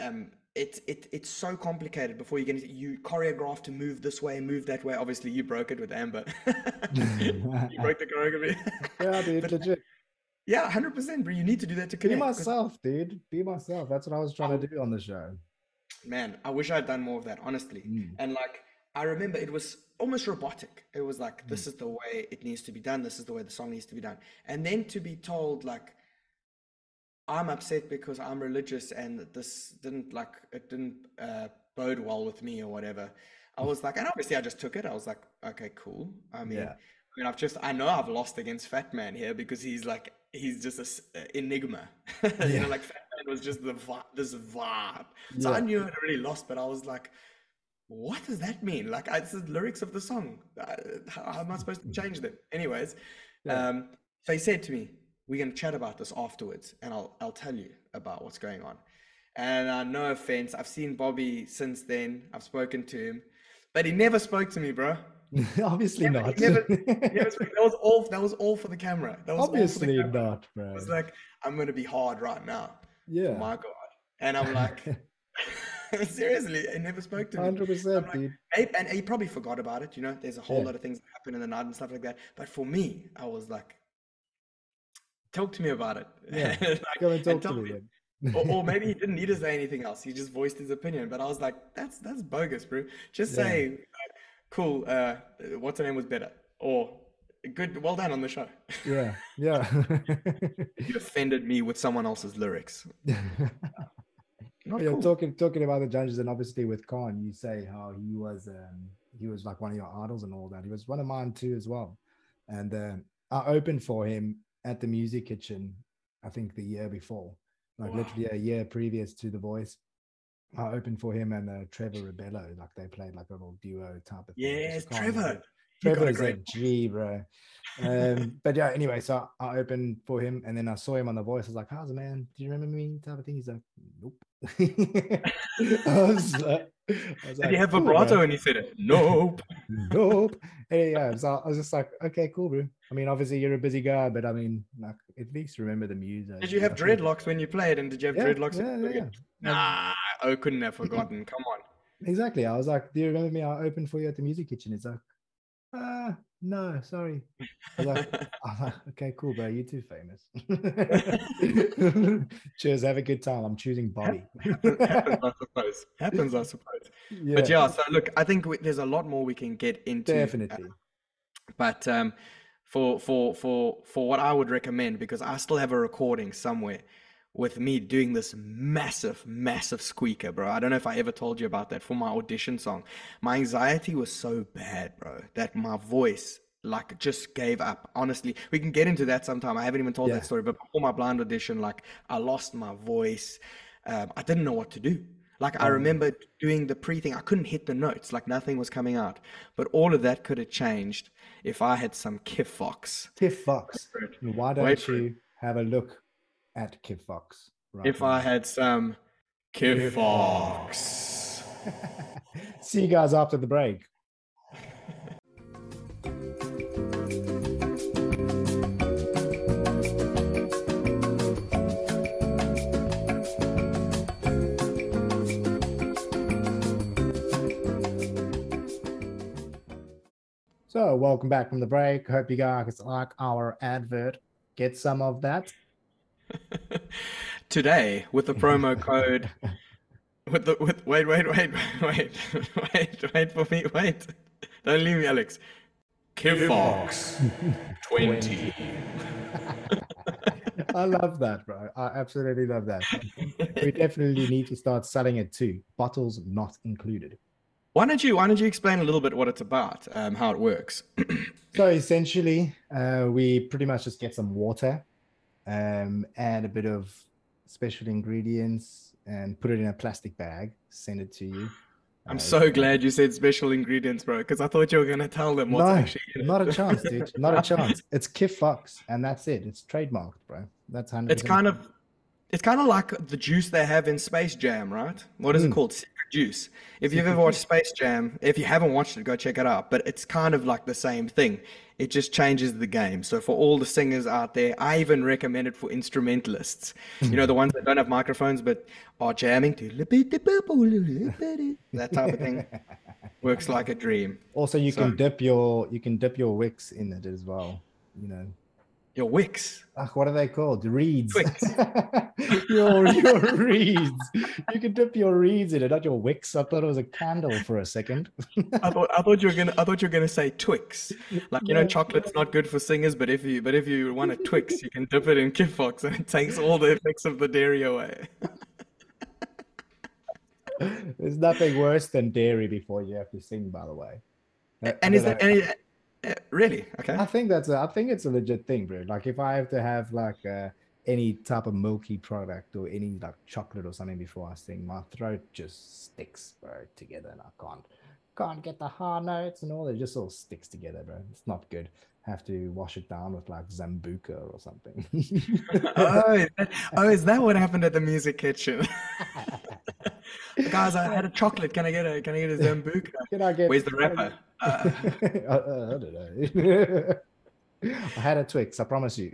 Um, it's it it's so complicated before you get into you choreograph to move this way, move that way. Obviously, you broke it with Amber. *laughs* you *laughs* broke the choreography. Yeah, dude, But, legit. Yeah, hundred percent, bro. You need to do that to Be connect. 'cause- myself, dude. Be myself. That's what I was trying Oh. to do on the show. Man, I wish I'd done more of that, honestly. Mm. And like, I remember it was almost robotic. It was like, Mm. this is the way it needs to be done. This is the way the song needs to be done. And then to be told, like, I'm upset because I'm religious and this didn't like, it didn't uh, bode well with me or whatever. I was like, and obviously I just took it. I was like, okay, cool. I mean, Yeah. I mean, I've just, I know I've lost against Fat Man here because he's like, he's just a s- a enigma. *laughs* you know, like Fat Man was just the this vibe. So I knew I'd already lost, but I was like, what does that mean? Like, I- it's the lyrics of the song. Uh, How how am I supposed to change them? Anyways, Yeah. um, so he said to me, we're going to chat about this afterwards and I'll, I'll tell you about what's going on. And uh, no offense, I've seen Bobby since then. I've spoken to him, but he never spoke to me, bro. *laughs* Obviously Never- not. never- He never spoke. That was all. That was all for the camera. That was all for the Obviously camera. not, bro. It was like, I'm going to be hard right now. Yeah. My God. And I'm *laughs* like, *laughs* seriously, he never spoke to me. Hundred percent, dude. And he probably forgot about it. You know, there's a whole Yeah. lot of things that happen in the night and stuff like that. But for me, I was like, talk to me about it. Yeah, Like, Go and talk and to me me- or, or maybe he didn't need to say anything else. He just voiced his opinion. But I was like, that's that's bogus, bro. Just Yeah. say, cool. Uh, what's her name was better, or good. Well done on the show. *laughs* yeah, yeah. you offended me with someone else's lyrics. *laughs* Not yeah, cool. talking talking about the judges, and obviously with Kahn, you say how he was um, he was like one of your idols and all that. He was one of mine too as well. And um I opened for him at the Music Kitchen, I think the year before, like Wow. literally a year previous to The Voice. I opened for him and uh, Trevor Rebello, like they played like a little duo type of thing. which Trevor is Trevor. like, got a. G, bro. Um, but yeah, anyway, so I opened for him and then I saw him on The Voice. I was like, how's it, man? Do you remember me? Type of thing. He's like, nope. *laughs* Was, uh, Did like, you have "Cool, vibrato and you said it? Nope. *laughs* nope. Hey, yeah, so I was just like, okay, cool, bro. I mean, obviously you're a busy guy, but I mean, like, at least remember the music. Did you have dreadlocks when you played? And did you have Yeah, dreadlocks? yeah, yeah, yeah. Nah, I couldn't have forgotten. Come on. Exactly. I was like, do you remember me? I opened for you at the music kitchen. It's like, uh, no, sorry. *laughs* Like, like, *laughs* okay, cool, bro. You're too famous. *laughs* Cheers. Have a good time. I'm choosing Bobby. Happens, I suppose. Happens, I suppose. But yeah, so look, I think we, there's a lot more we can get into. uh, definitely. but um, for for for for what I would recommend, because I still have a recording somewhere with me doing this massive, massive squeaker, bro. I don't know if I ever told you about that for my audition song. My anxiety was so bad, bro, that my voice like just gave up. Honestly, we can get into that sometime. I haven't even told Yeah. that story, but before my blind audition, like I lost my voice. Um, I didn't know what to do. Like I remember doing the pre thing, I couldn't hit the notes, like nothing was coming out. But all of that could have changed if I had some Kif Fox. Tiff Fox. Why don't you have a look at Kid Fox? Right If now? I had some Kif Kif Fox. *laughs* See you guys after the break. So, welcome back from the break. Hope you guys like our advert. Get some of that. *laughs* Today, with the promo code, with the with wait wait wait *laughs* wait wait wait for me wait, don't leave me, Alex. kifox twenty. *laughs* I love that, bro. I absolutely love that. We definitely need to start selling it too. Bottles not included. Why don't you why don't you explain a little bit what it's about, um, how it works? *clears throat* So essentially, uh, we pretty much just get some water, um, add a bit of special ingredients, and put it in a plastic bag. Send it to you. *sighs* I'm Uh, so glad you said special ingredients, bro, because I thought you were gonna tell them what's no, actually in it. not a chance, dude. *laughs* Not a chance. It's Kif Fox, and that's it. It's trademarked, bro. That's hundred. It's kind of it's kind of like the juice they have in Space Jam, right? What is it Mm. called? Secret juice. If you've ever watched Space Jam, if you haven't watched it, go check it out. But it's kind of like the same thing. It just changes the game. So for all the singers out there, I even recommend it for instrumentalists. You know, the ones that don't have microphones but are jamming to that type of thing. *laughs* Works like a dream. Also, you So- can dip your you can dip your wicks in it as well. You know, Your wicks. Ugh, ah, what are they called? Reeds. *laughs* Your your reeds. You can dip your reeds in it, not your wicks. I thought it was a candle for a second. *laughs* I thought I thought you were gonna I thought you were gonna say Twix. Like you know, chocolate's not good for singers, but if you but if you want a Twix, you can dip it in Kid Fox and it takes all the effects of the dairy away. *laughs* There's nothing worse than dairy before you have to sing. By the way, I And is that uh, really okay? I think that's a, I think it's a legit thing, bro. Like if I have to have like uh, any type of milky product or any like chocolate or something before I sing, my throat just sticks, bro, together, and I can't can't get the high notes and all. It just all sticks together, bro. It's not good. Have to wash it down with like Sambuca or something. *laughs* oh, is that, oh, is that what happened at the music kitchen? *laughs* Guys, I had a chocolate. Can I get a Can I get a Sambuca? *laughs* Can I get? Where's the can I rapper? uh, uh, I don't know. I had a Twix. I promise you.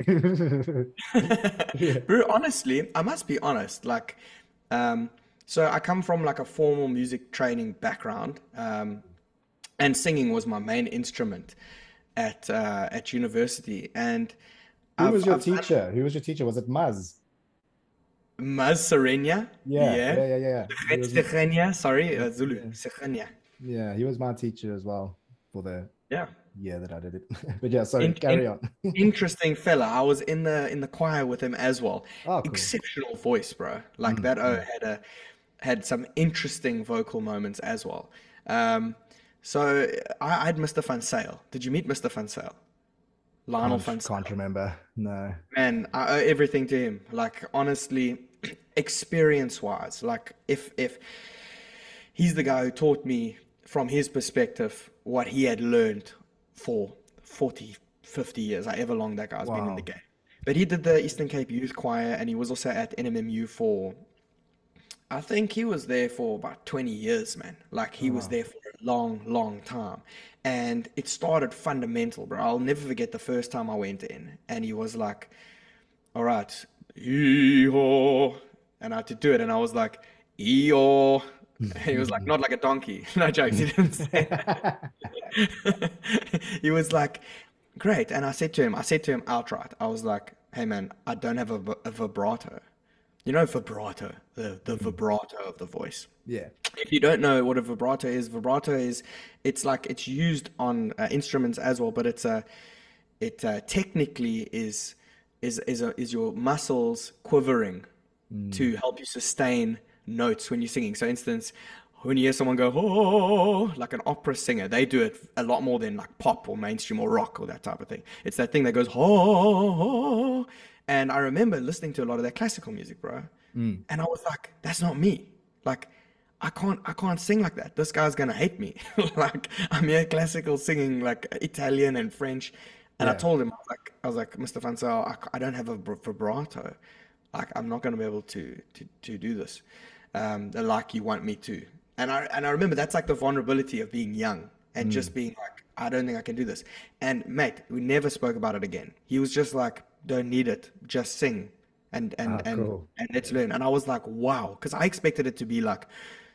Bro, honestly, I must be honest. Like, um, so I come from like a formal music training background, um, and singing was my main instrument at uh, at university. And Who was I've- your I've teacher? Who was your teacher? Was it Maz? Maz Serenia. Yeah, yeah, Yeah. yeah, yeah. Was- Serenia, sorry, uh, Zulu. Yeah. Serenia. Yeah, he was my teacher as well for the Yeah. year that I did it. *laughs* but yeah, so In- carry in- on. *laughs* Interesting fella. I was in the in the choir with him as well. Oh, cool. Exceptional voice, bro. Like Mm, that O had a had some interesting vocal moments as well. Um, so I, I had Mr. Van Sale. Did you meet Mr. Van Sale? Lionel Van Can't, remember. No. Man, I owe everything to him. Like honestly, *clears throat* experience wise, like if if he's the guy who taught me from his perspective what he had learned for 40, 50 years, however long that guy's been in the game. But he did the Eastern Cape Youth Choir and he was also at NMMU for I think he was there for about 20 years, man. Like he was there for long, long time. And it started fundamental, bro. I'll never forget the first time I went in and he was like, all right, hee-haw. And I had to do it. And I was like, ee-haw. *laughs* He was like, not like a donkey. *laughs* No jokes. He didn't say *laughs* he was like, great. And I said to him, I said to him outright, I was like, hey man, I don't have a vibrato. You know vibrato, the, the vibrato of the voice. Yeah. If you don't know what a vibrato is, vibrato is it's like it's used on uh, instruments as well, but it's a it uh, technically is is is a, is your muscles quivering to help you sustain notes when you're singing. So, instance, when you hear someone go oh like an opera singer, they do it a lot more than like pop or mainstream or rock or that type of thing. It's that thing that goes oh, and I remember listening to a lot of that classical music, bro, and I was like, that's not me. Like I can't I can't sing like that. This guy's gonna hate me. *laughs* like I'm here classical singing like Italian and French. And I told him I was like I was like Mr. Fansel, I don't have a vibrato. Like I'm not gonna be able to to, to do this um, like you want me to. And I and I remember that's like the vulnerability of being young and just being like I don't think I can do this. And mate, we never spoke about it again. He was just like, don't need it, just sing and and Ah, and cool. and let's learn. And I was like, wow, because I expected it to be like,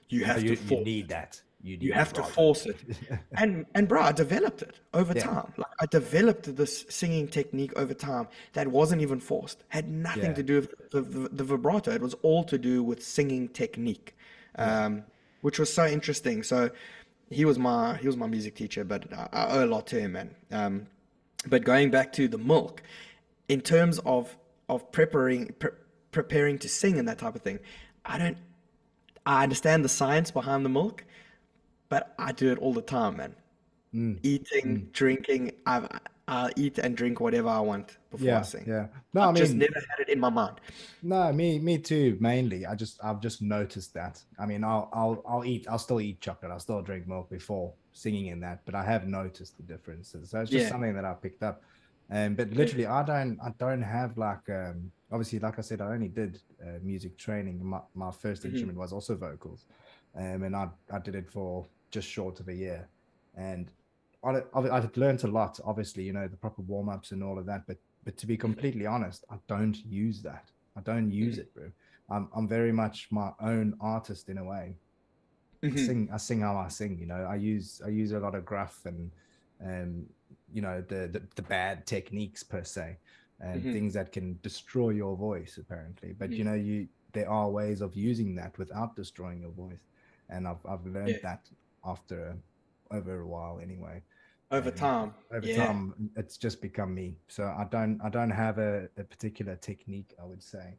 you have you, to you force, need that. You, need you have to vibrato. force it. *laughs* and and bro, I developed it over Yeah. time. Like I developed this singing technique over time that wasn't even forced. Had nothing Yeah. to do with the, the, the vibrato. It was all to do with singing technique, um, which was so interesting. So he was my he was my music teacher, but I, I owe a lot to him, man. Um, but going back to the milk, in terms of of preparing pre- preparing to sing and that type of thing, I don't. I understand the science behind the milk, but I do it all the time, man. Mm. Eating, drinking, I I eat and drink whatever I want before I Yeah, sing. yeah. No, I I've just never had it in my mind. no, me, me too. Mainly, I just, I've just noticed that. I mean, I'll, I'll, I'll eat, I'll still eat chocolate. I'll still drink milk before singing in that, but I have noticed the differences. So it's just Yeah. something that I picked up. Um, but literally, I don't, I don't have like, um, obviously, like I said, I only did uh, music training. My, my 1st Mhm. instrument was also vocals, um, and I, I did it for just short of a year, and I, I've, I've learned a lot. Obviously, you know the proper warm ups and all of that. But but to be completely honest, I don't use that. I don't use it, bro. I'm I'm very much my own artist in a way. I Mhm. sing I sing how I sing. You know, I use I use a lot of gruff and um you know the the, the bad techniques per se and Mhm. things that can destroy your voice apparently. But you Mm. know you there are ways of using that without destroying your voice, and I've I've learned Yeah. that after over a while anyway Over um, time. over yeah. time it's just become me so i don't i don't have a, a particular technique i would say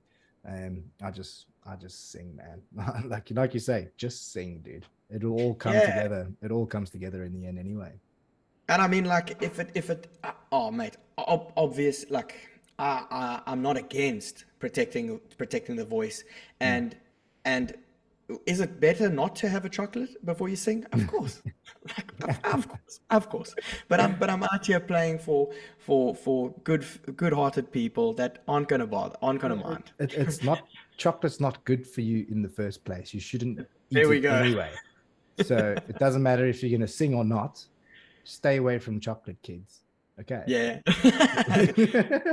um i just i just sing man *laughs* like like you say just sing dude it'll all come Yeah. together it all comes together in the end anyway And I mean, like, if it, if it, uh, oh, mate, ob- obvious, like, I, I, I'm not against protecting, protecting the voice, and, and, is it better not to have a chocolate before you sing? Of course, *laughs* like, of, course, of course. But I'm, but I'm out here playing for, for, for good, good-hearted people that aren't gonna bother, aren't gonna mind. it, it's not chocolate's not good for you in the first place you shouldn't eat There we it go. anyway so it doesn't matter if you're going to sing or not stay away from chocolate kids okay? Yeah. *laughs* *laughs*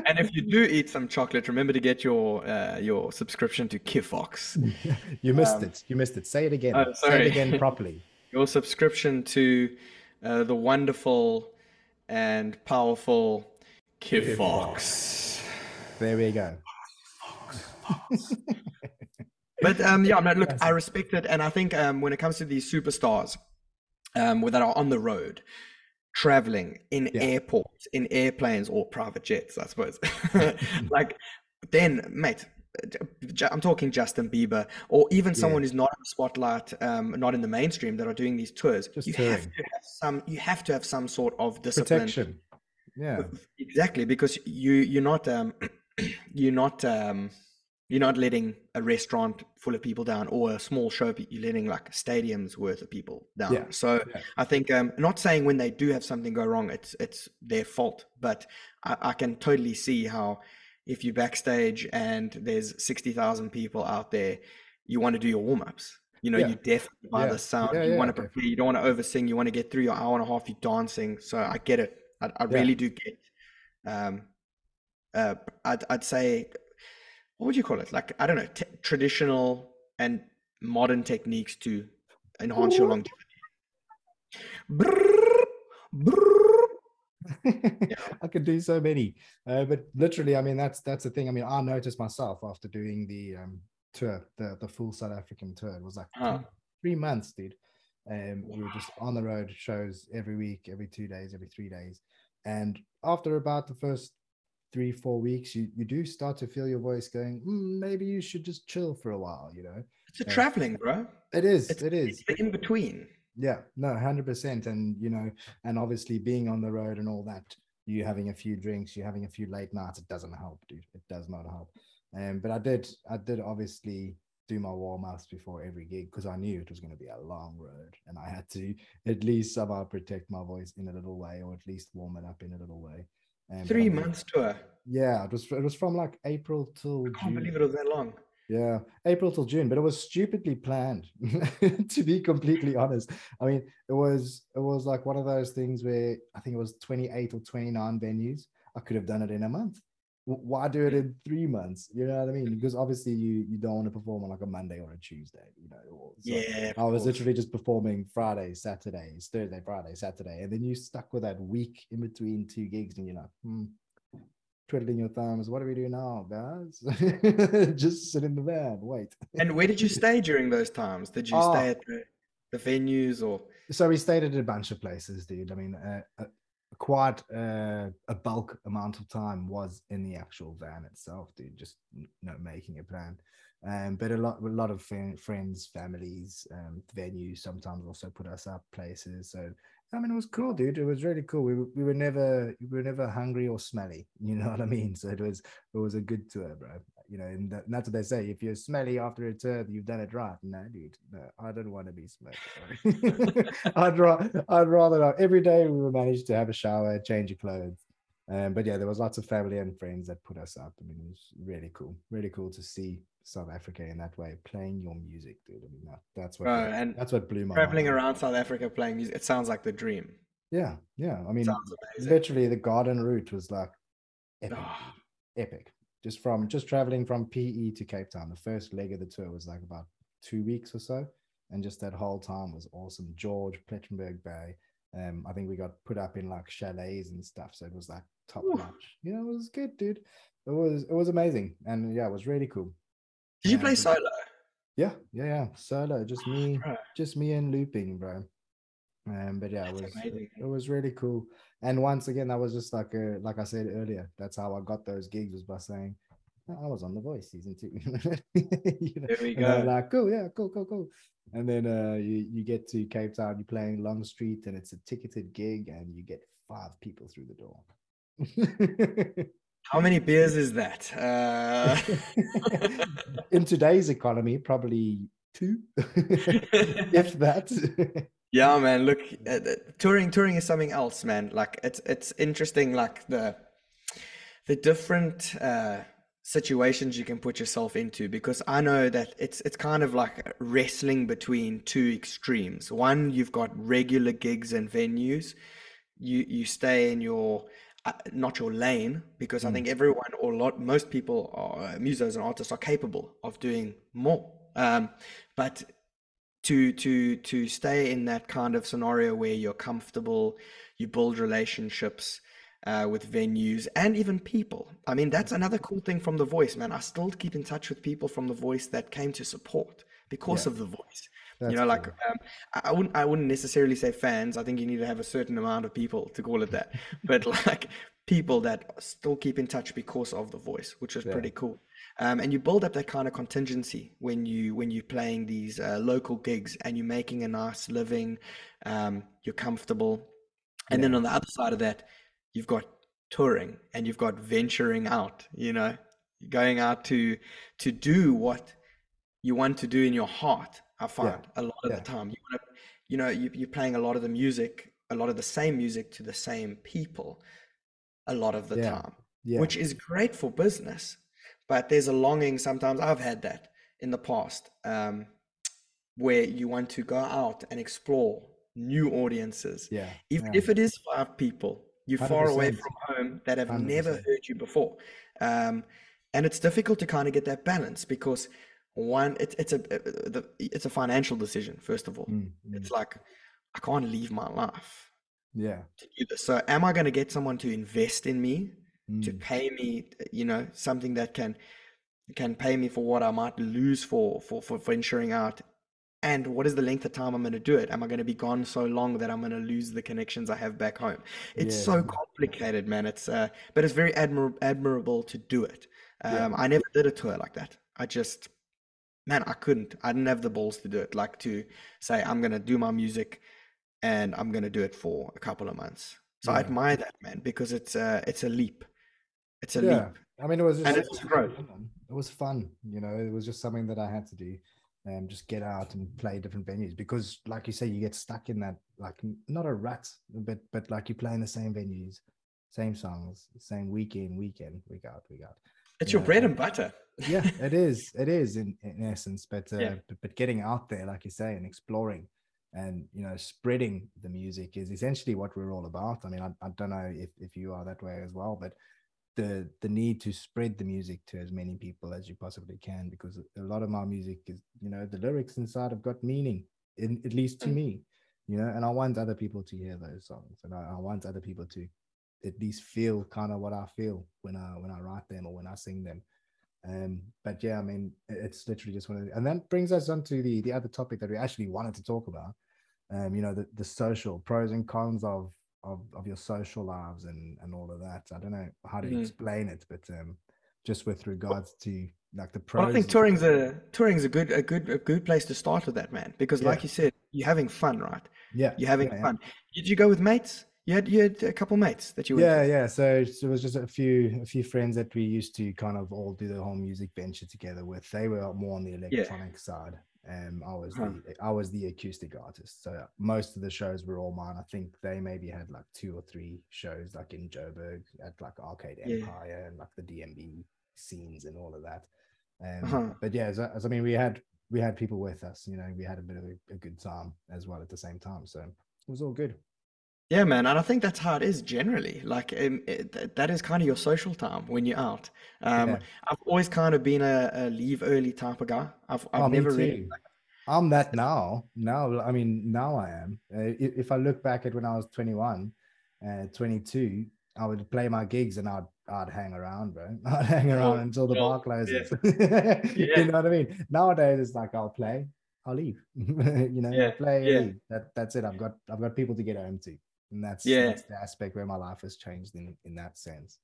and if you do eat some chocolate, remember to get your, uh, your subscription to Kifox. *laughs* you missed Um, it. You missed it. Say it again. oh, say it again properly. Your subscription to uh, the wonderful and powerful Kifox. there we go. But um, yeah, no, look, I respect it, and I think um, when it comes to these superstars um, that are on the road, traveling in Yeah. airports, in airplanes or private jets, I suppose, *laughs* *laughs* like then, mate. I'm talking Justin Bieber, or even someone who's not in the spotlight, um, not in the mainstream, that are doing these tours. Just you touring. have to have some. You have to have some sort of discipline. protection yeah Exactly, because you you're not um *clears throat* you're not um you're not letting a restaurant full of people down or a small show you're letting like stadiums worth of people down. Yeah, So yeah. I think um not saying when they do have something go wrong it's it's their fault, but I, I can totally see how if you backstage and there's sixty thousand people out there, you want to do your warm ups. You know, Yeah. you definitely by the sound. You want to prepare. You don't want to oversing. You want to get through your hour and a half. You're dancing. So I get it. I, I really do get. Um, uh, I'd I'd say, what would you call it? Like I don't know, t- traditional and modern techniques to enhance your longevity. Brrr, brrr. *laughs* I could do so many, uh, but literally, I mean, that's that's the thing. I mean, I noticed myself after doing the um, tour, the the full South African tour. It was like Huh. three, three months, dude. Um, we were just on the road shows every week, every two days, every three days, and after about the first three four weeks, you you do start to feel your voice going. "Hmm, maybe you should just chill for a while. You know, It's a traveling, bro. it is. It's, it is. it's in between. Yeah, no, hundred percent, and you know, and obviously being on the road and all that, you having a few drinks, you having a few late nights, it doesn't help, dude. It does not help. Um, but I did, I did obviously do my warm ups before every gig because I knew it was going to be a long road, and I had to at least somehow protect my voice in a little way, or at least warm it up in a little way. I Three months tour. Yeah, it was. It was from like April till I can't June. believe it was that long. Yeah, April till June, but it was stupidly planned. *laughs* to be completely honest, I mean, it was it was like one of those things where I think it was twenty eight or twenty nine venues. I could have done it in a month. Why do it in three months? You know what I mean? Because obviously you you don't want to perform on like a Monday or a Tuesday. You know, or, so Yeah. I was course. literally just performing Friday, Saturday, Thursday, Friday, Saturday, and then you stuck with that week in between two gigs, and you're like, hmm, twiddling your thumbs. What do we do now, guys? *laughs* just sit in the van, wait. And where did you *laughs* stay during those times? Did you Oh. stay at the, the venues or? So we stayed at a bunch of places, dude. I mean, uh, uh, quite uh, a bulk amount of time was in the actual van itself, dude. Just know, making a plan. Um, but a lot, a lot of fri- friends, families, um, venues sometimes also put us up places. So I mean, it was cool, dude. It was really cool. We we were never we were never hungry or smelly. *laughs* You know what I mean? So it was it was a good tour, bro. You know, and, that, and that's what they say. If you're smelly after a tour, you've done it right. No, dude. No, I don't want to be smelly. *laughs* I'd rather I'd rather not. Every day we would manage to have a shower, change your clothes. Um, but yeah, there was lots of family and friends that put us up. I mean, it was really cool, really cool to see South Africa in that way, playing your music, dude. I mean, that, that's what Bro, and that's what blew my Traveling mind. around South Africa playing music, it sounds like the dream. Yeah, yeah. I mean, literally the garden route was like epic, Oh, epic. Just from just traveling from PE to Cape Town. The first leg of the tour was like about two weeks or so, and just that whole time was awesome. George, Plettenberg Bay. Um, I think we got put up in like chalets and stuff, so it was like top Oof. notch. You know, it was good, dude. It was it was amazing, and yeah, it was really cool. Did you Yeah, play solo? Yeah, yeah, yeah. Solo, just me, Right. just me and looping, bro. Um, but yeah, it was amazing. it was really cool. And once again, that was just like a, like I said earlier, that's how I got those gigs was by saying, "Oh, I was on The Voice season two. *laughs* you know? There we go. like, cool, yeah, cool, cool, cool. And then uh, you, you get to Cape Town, you're playing Long Street, and it's a ticketed gig, and you get five people through the door. How many beers is that? Uh, *laughs* In today's economy, probably two, *laughs* if that. Yeah, man. Look, uh, touring touring is something else, man. Like it's it's interesting, like the the different uh, situations you can put yourself into. Because I know that it's it's kind of like wrestling between two extremes. One, you've got regular gigs and venues. You you stay in your uh, not your lane because I Mm. think everyone or a lot most people are musos and artists are capable of doing more. Um, but to to to stay in that kind of scenario where you're comfortable, you build relationships uh, with venues and even people. I mean, that's another cool thing from The Voice, man. I still keep in touch with people from The Voice that came to support because Yeah. of The Voice. That's you know, like um, I, I wouldn't I wouldn't necessarily say fans. I think you need to have a certain amount of people to call it that. *laughs* but like people that still keep in touch because of The Voice, which is Yeah. pretty cool. Um, and you build up that kind of contingency when you when you're playing these uh, local gigs and you're making a nice living, um, you're comfortable, and then on the other side of that, you've got touring and you've got venturing out. You know, going out to to do what you want to do in your heart. I find a lot of yeah. the time you want to, you know, you, you're playing a lot of the music, a lot of the same music to the same people, a lot of the Yeah. time Yeah. which is great for business. But there's a longing sometimes, I've had that in the past um, where you want to go out and explore new audiences. Yeah. Even yeah. if it is five people, you're far away from home that have never 100%. heard you before. Um, and it's difficult to kind of get that balance because one, it, it's a uh, it's a financial decision first of all. Mm, mm. It's like I can't leave my life yeah. to do this. So am I going to get someone to invest in me to Mm. pay me, you know, something that can can pay me for what I might lose for for for for insuring out? And what is the length of time I'm going to do it? Am I going to be gone so long that I'm going to lose the connections I have back home? It's Yeah, so complicated, man. It's uh, but it's very admir- admirable to do it. Yeah. Um, I never did a tour like that. I just, man, I couldn't. I didn't have the balls to do it. Like to say I'm going to do my music, and I'm going to do it for a couple of months. So I admire that, man, because it's a it's a leap. It's a yeah. leap. I mean, it was just And it was growth. fun. It was fun, you know. It was just something that I had to do, and just get out and play different venues because, like you say, you get stuck in that like not a rut, but but like you play in the same venues, same songs, same week in, weekend, week out, week out. It's your Yeah. bread and butter. Yeah, *laughs* it is. It is in, in essence, but, uh, Yeah. but but getting out there, like you say, and exploring, and you know, spreading the music is essentially what we're all about. I mean, I, I don't know if if you are that way as well, but the the need to spread the music to as many people as you possibly can because a lot of my music is you know the lyrics inside have got meaning in at least to Mm. me you know and i want other people to hear those songs and i, I want other people to at least feel kind of what i feel when i when i write them or when i sing them um but yeah i mean it's literally just one of the, and that brings us on to the the other topic that we actually wanted to talk about um you know the, the social pros and cons of of, of your social lives and and all of that i don't know how to Mhm. explain it but um just with regards to like the Well, pros I think touring's a touring's a good a good a good place to start with that, man. Because Yeah. like you said, you're having fun, right? yeah You're having yeah, yeah. fun. Did you go with mates? You had you had a couple mates that you went yeah with? yeah so, so it was just a few a few friends that we used to kind of all do the whole music venture together with they were more on the electronic side um i was Uh-huh. the i was the acoustic artist so most of the shows were all mine i think they maybe had like two or three shows like in joburg at like arcade Yeah. empire and like the dmb scenes and all of that um Uh-huh. but yeah as, as i mean we had we had people with us you know we had a bit of a, a good time as well at the same time so it was all good Yeah, man, and I think that's how it is generally. Like, um, it, th- that is kind of your social time when you're out. Um, Yeah. I've always kind of been a, a leave early type of guy. I've, I've Oh, me never really. too. I'm that *laughs* now. Now, I mean, now I am. Uh, if, if I look back at when I was 21, uh, 22, I would play my gigs and I'd I'd hang around, bro. *laughs* I'd hang around until the bar closes. Yeah. *laughs* You know what I mean? Nowadays, it's like I'll play, I'll leave. you know, Yeah, I'll play, I'll yeah. leave. That that's it. I've got I've got people to get home to, and that's Yeah. that's the aspect where my life has changed in in that sense.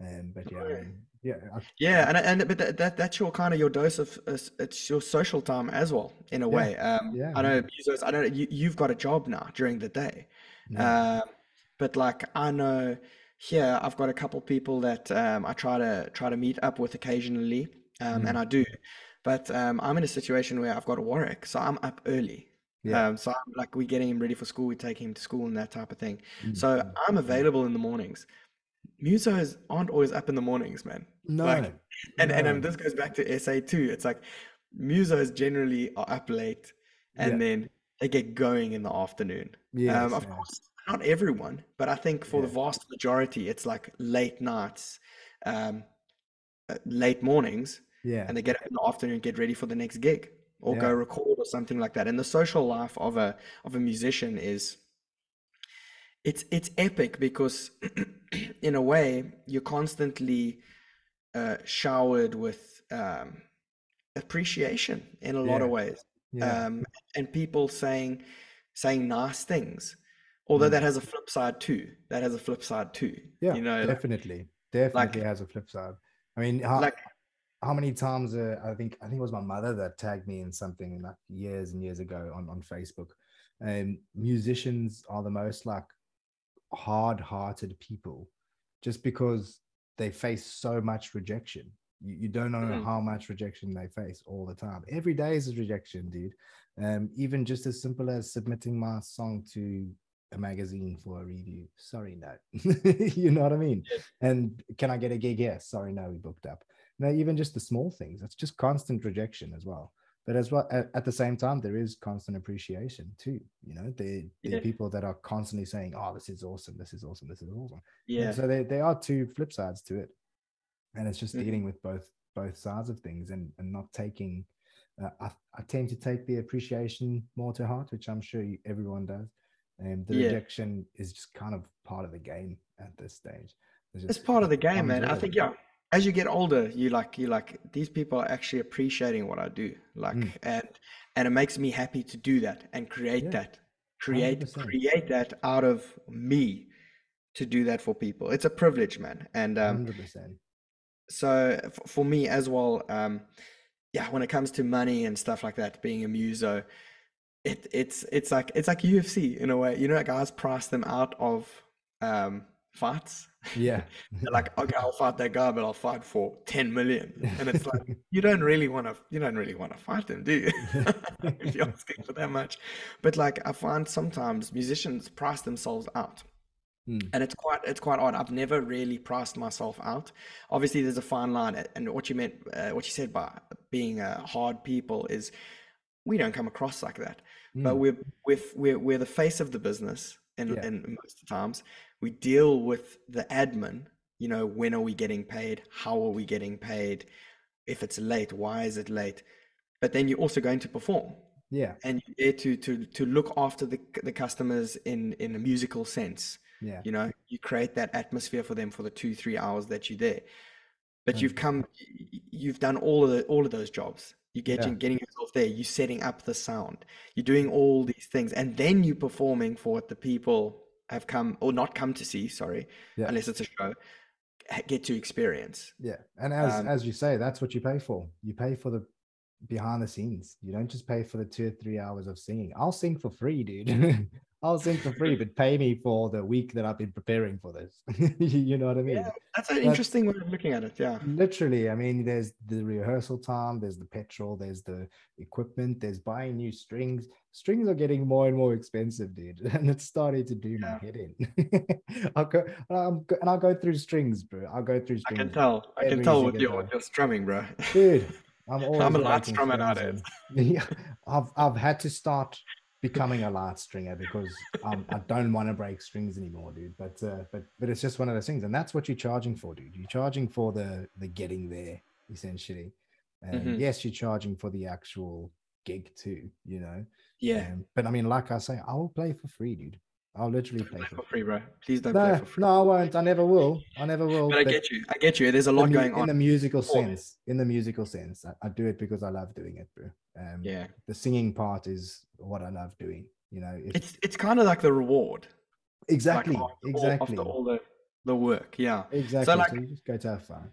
Um, but yeah, I mean, yeah, I, Yeah, and and but that, that that's your kind of your dose of uh, it's your social time as well in a Yeah, way. Um, yeah, I know musos, I know you you've got a job now during the day. yeah. Um, but like I know here I've got a couple people that um, I try to try to meet up with occasionally, um, and I do. But um, I'm in a situation where I've got Warwick, so I'm up early. Yeah. Um, so I'm like we're getting him ready for school, we take him to school and that type of thing. Mm, So I'm available in the mornings. Musos aren't always up in the mornings, man. no, like, And and um, this goes back to SA too. It's like musos generally are up late and Yeah. then they get going in the afternoon. Yes, Um, of yeah. course, not everyone, but I think for the vast majority, it's like late nights, um, uh, late mornings, yeah, and they get up in the afternoon, get ready for the next gig or go record or something like that. And the social life of a of a musician is it's it's epic because *clears throat* in a way you're constantly uh, showered with um, appreciation in a lot of ways yeah. um, and people saying saying nice things although Mm. that has a flip side too that has a flip side too Yeah, you know like, definitely, definitely has a flip side. I mean, how like how many times? Uh, I think I think it was my mother that tagged me in something like years and years ago on on Facebook. And musicians are the most like hard-hearted people, just because they face so much rejection. You, you don't know Mhm. how much rejection they face all the time. Every day is rejection, dude. Um, even just as simple as submitting my song to a magazine for a review. Sorry, no. *laughs* you know what I mean? And can I get a gig? Yes. Sorry, no, we booked up. You know, even just the small things. It's just constant rejection as well. But as well, at, at the same time, there is constant appreciation too. You know, there, there Yeah. are people that are constantly saying, "Oh, this is awesome! This is awesome! This is awesome!" And Yeah. so there, there are two flip sides to it, and it's just Mhm. dealing with both both sides of things and and not taking. Uh, I, I tend to take the appreciation more to heart, which I'm sure you, everyone does. And the Yeah. rejection is just kind of part of the game at this stage. It's just- part of the game, man. I think yeah. As you get older, you like you like these people are actually appreciating what I do, like Mm. and and it makes me happy to do that and create Yeah, that, create 100%. create that out of me to do that for people. It's a privilege, man. And um, Hundred percent. so f- for me as well um yeah when it comes to money and stuff like that being a muso it it's it's like it's like ufc in a way you know guys price them out of um fights. Yeah. *laughs* they're like okay i'll fight that guy but i'll fight for 10 million. And it's like *laughs* you don't really want to you don't really want to fight them do you? *laughs* If you're asking for that much. But like i find sometimes musicians price themselves out. Hmm. and it's quite it's quite odd. I've never really priced myself out. Obviously there's a fine line and what you meant uh, what you said by being uh, hard people is we don't come across like that. But Mm. we're we're, we're the face of the business in, Yeah. in most of the times we deal with the admin you know when are we getting paid how are we getting paid if it's late why is it late but then you're also going to perform yeah. and you're there to to to look after the the customers in in a musical sense Yeah. you know you create that atmosphere for them for the two three hours that you're there but Mm. you've come you've done all of the all of those jobs you're getting Yeah. getting yourself there you're setting up the sound you're doing all these things and then you're performing for what the people have come or not come to see sorry Yeah. unless it's a show get to experience Yeah. And as Um, as you say, that's what you pay for. You pay for the behind the scenes. You don't just pay for the two or three hours of singing. I'll sing for free, dude. *laughs* I'll sing for free, but pay me for the week that I've been preparing for this. *laughs* you know what I mean? yeah that's an That's- interesting way of looking at it yeah Literally, I mean, there's the rehearsal time, there's the petrol, there's the equipment, there's buying new strings. Strings are getting more and more expensive, dude, *laughs* and it's starting to do my head in. *laughs* I'll go, I'm, go- and I'll go through strings, bro. I'll go through strings. i can tell i can tell with your, time. your strumming bro dude. I'm always I'm a light strummer nowadays. Yeah, I've I've had to start becoming a light stringer because um, I don't want to break strings anymore, dude. But uh, but but it's just one of those things, and that's what you're charging for, dude. You're charging for the the getting there, essentially. And Mhm. yes, you're charging for the actual gig too, you know. yeah Um, but I mean, like I say, I will play for free, dude. I'll literally play play for free. bro please don't play No, for free no, I won't. I never will. I never will. but i get you i get you there's a lot the going in on in the musical sense. In the musical sense, I, I do it because I love doing it, bro. Um, yeah the singing part is what I love doing. You know, if, it's it's kind of like the reward like exactly, all- exactly, after all the the work yeah exactly. So, like- you just go to have fun.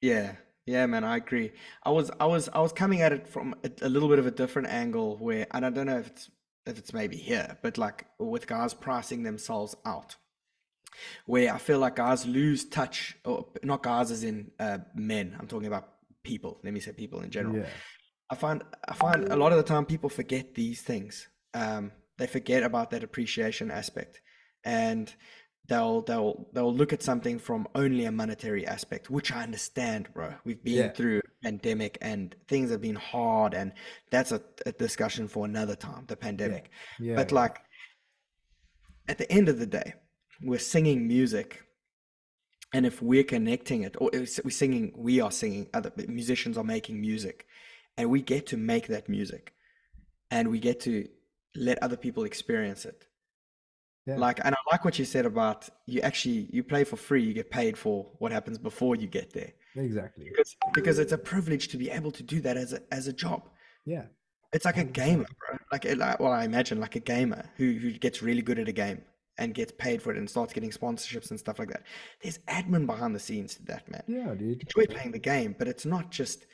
yeah yeah man i agree i was i was i was coming at it from a, a little bit of a different angle where and i don't know if it's if it's maybe here but like with guys pricing themselves out where i feel like guys lose touch or not guys as in uh, men i'm talking about people let me say people in general Yeah, I find I find a lot of the time people forget these things. Um, they forget about that appreciation aspect, and they'll they'll they'll look at something from only a monetary aspect, which I understand, bro. We've been Yeah. through pandemic and things have been hard, and that's a, a discussion for another time. The pandemic, yeah. but like at the end of the day, we're singing music. And if we're connecting it, or we're singing, we are singing, other musicians are making music, and we get to make that music, and we get to let other people experience it. Yeah. Like, and I like what you said about you actually you play for free, you get paid for what happens before you get there, exactly. because because it's a privilege to be able to do that as a as a job. Yeah, It's like a 100%. gamer, bro. Like, like, well, I imagine like a gamer who who gets really good at a game and gets paid for it and starts getting sponsorships and stuff like that. There's admin behind the scenes to that, man. yeah, dude. Enjoy playing the game, but it's not just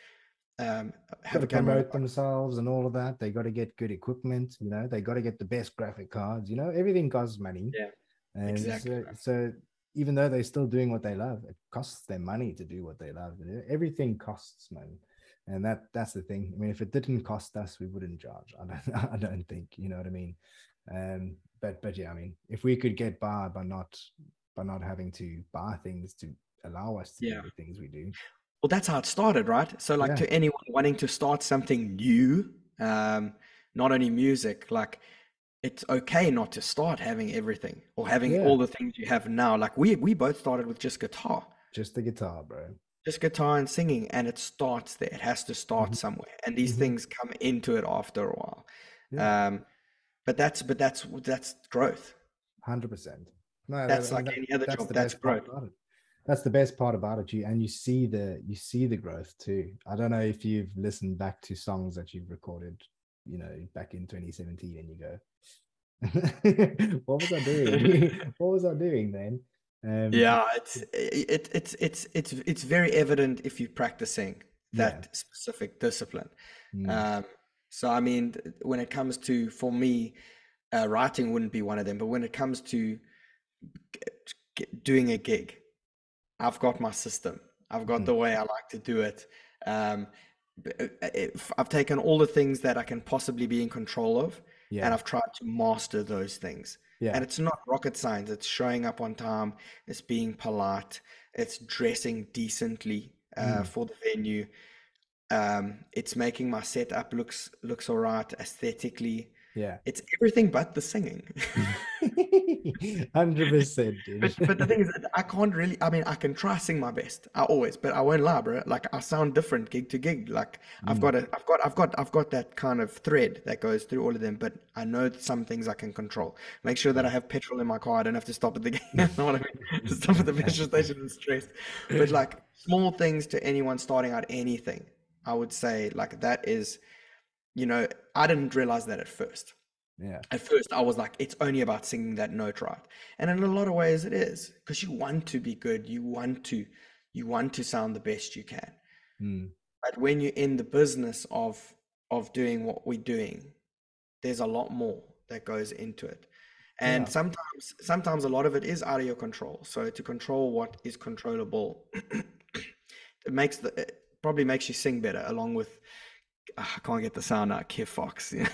um, have a promote themselves and all of that. They got to get good equipment. You know, they got to get the best graphic cards. You know, everything costs money. Yeah, and exactly, So, so even though they're still doing what they love, it costs them money to do what they love. Everything costs money, and that that's the thing. I mean, if it didn't cost us, we wouldn't charge. I don't, *laughs* I don't think. You know what I mean? Um, but but yeah, I mean, if we could get by by not by not having to buy things to allow us to Yeah. do the things we do, Well, that's how it started, right? So, like, Yeah. to anyone wanting to start something new, um, not only music, like, it's okay not to start having everything or having Yeah. all the things you have now. Like, we we both started with just guitar, Just the guitar, bro. just guitar and singing, and it starts there. It has to start somewhere, and these Mhm. things come into it after a while. Yeah. Um, but that's but that's that's growth. Hundred percent. No, That's that- like that- any other that's job, that's growth. That's the best part about it. You and you see the you see the growth too. I don't know if you've listened back to songs that you've recorded, you know, back in 2017, and you go, *laughs* "What was I doing? *laughs* what was I doing then?" Um, Yeah, it's it, it's it's it's it's very evident if you're practicing Yeah. that specific discipline. mm, Um, so I mean, when it comes to for me, uh, writing wouldn't be one of them. But when it comes to g- g- doing a gig, I've got my system. I've got Mm. the way I like to do it. Um, I've taken all the things that I can possibly be in control of, and I've tried to master those things. yeah, And it's not rocket science. It's showing up on time. It's being polite. It's dressing decently uh, Mm. for the venue. Um, it's making my setup looks looks all right aesthetically. Yeah. It's everything but the singing. *laughs* Hundred percent, dude. But but the thing is, I can't really. I mean, I can try sing my best. I always, but I won't lie, bro. Like I sound different gig to gig. Like I've Mm. got a, I've got, I've got, I've got that kind of thread that goes through all of them. But I know some things I can control. Make sure that I have petrol in my car. I don't have to stop at the. *laughs* you know what I mean? stop at the petrol station and stress. But like small things to anyone starting out anything, I would say like that is, you know, I didn't realize that at first yeah, at first I was like, it's only about singing that note right. And in a lot of ways it is, because you want to be good. You want to, you want to sound the best you can. mm, But when you're in the business of of doing what we're doing, there's a lot more that goes into it. And Yeah. sometimes sometimes a lot of it is out of your control. So to control what is controllable, *clears throat* it makes the it probably makes you sing better along with I can't get the sound out, Kev Fox. *laughs*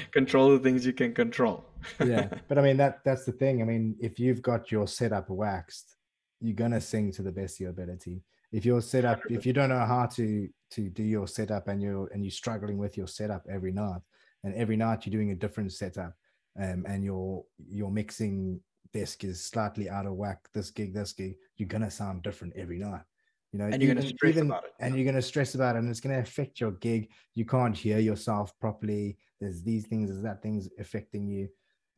*laughs* control the things you can control. *laughs* yeah but i mean that that's the thing i mean if you've got your setup waxed you're gonna sing to the best of your ability if your setup if you don't know how to to do your setup and you're and you're struggling with your setup every night and every night you're doing a different setup um, and your your mixing desk is slightly out of whack this gig this gig you're gonna sound different every night you know And you're gonna stress even- about it, and yeah. you're gonna stress about it and it's gonna affect your gig. You can't hear yourself properly. There's these things there's that things affecting you.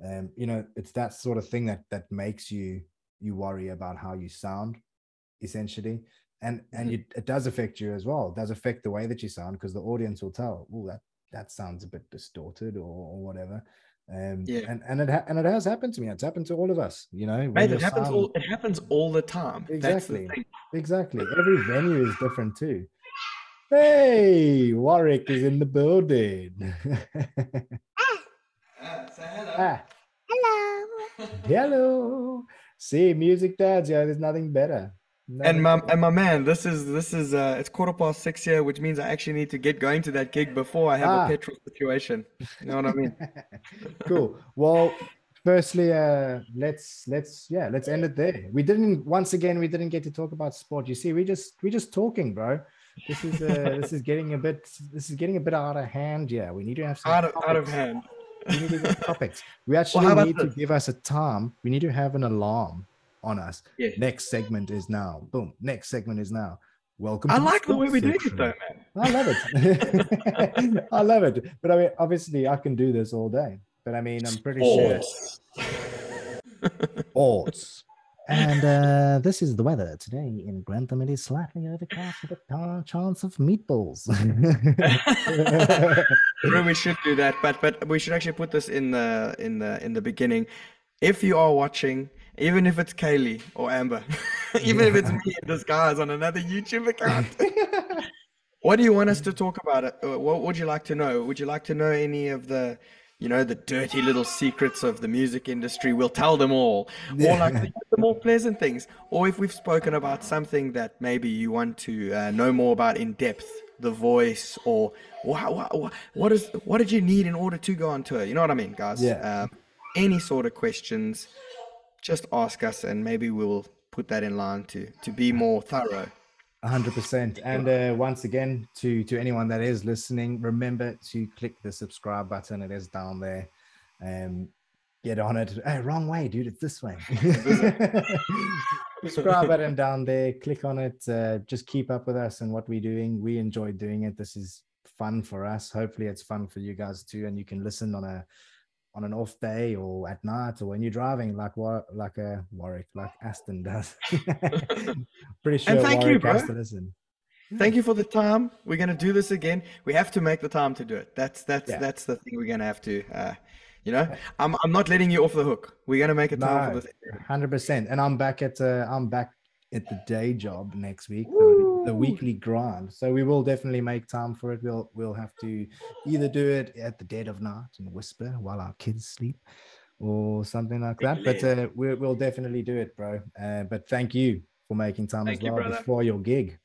Um you know it's that sort of thing that that makes you you worry about how you sound essentially. And and Mhm. you, it does affect you as well. It does affect the way that you sound because the audience will tell oh that that sounds a bit distorted or, or whatever um Yeah. and and it ha- and it has happened to me it's happened to all of us you know when Mate, it happens sound- all it happens all the time. That's the Exactly. thing. Exactly. Every venue is different too. Hey, Warwick is in the building. ah, Hello. hello. See, music dads, yeah, there's nothing better. And my and my man, this is this is uh it's quarter past six here, which means I actually need to get going to that gig before I have Ah. a petrol situation. You know what I mean? *laughs* cool. Well, firstly, uh, let's let's yeah, let's end it there. We didn't once again we didn't get to talk about sport. You see, we just we're just talking, bro. This is uh, *laughs* this is getting a bit this is getting a bit out of hand. Yeah, we need to have some Out of out of topics. hand. we need to get topics. We *laughs* actually about need to this? give us a time. We need to have an alarm on us. Yeah. Next segment is now. Boom. Next segment is now. Welcome. I to like the way we're doing it though, man. I love it. *laughs* I love it. But I mean, obviously, I can do this all day. But I mean, I'm pretty sure Sports. sports. And uh, this is the weather today in Grantham. It is slightly overcast with a chance of meatballs. *laughs* We should do that, but but we should actually put this in the in the in the beginning. If you are watching, even if it's Kaylee or Amber, *laughs* even if it's me in disguise on another YouTube account, *laughs* *laughs* what do you want us to talk about? Uh, What would you like to know? Would you like to know any of the, you know, the dirty little secrets of the music industry? We'll tell them all, or like the, the more pleasant things, or if we've spoken about something that maybe you want to uh, know more about in depth, the voice, or what, what, what is what did you need in order to go on tour? You know what I mean, guys? Yeah. Um, any sort of questions, just ask us, and maybe we'll put that in line to to be more thorough. hundred percent. And uh, once again, to to anyone that is listening, remember to click the subscribe button. It is down there. Um, get on it. Hey, wrong way, dude. It's this way. *laughs* subscribe button down there. Click on it. Uh, just keep up with us and what we're doing. We enjoy doing it. This is fun for us. Hopefully, it's fun for you guys too. And you can listen on a on an off day or at night or when you're driving, like War- like a Warwick, like Aston does. *laughs* Pretty sure And thank you, bro. has to listen. Thank you for the time. We're gonna do this again. We have to make the time to do it. That's that's Yeah. that's the thing we're gonna have to. Uh, you know, I'm I'm not letting you off the hook. We're gonna make a time No, for this. hundred percent. And I'm back at uh, I'm back at the day job next week, the weekly grind. So we will definitely make time for it. We'll we'll have to either do it at the dead of night and whisper while our kids sleep, or something like that. But uh, we, we'll definitely do it, bro. Uh, but thank you for making time Thank as well brother. before your gig,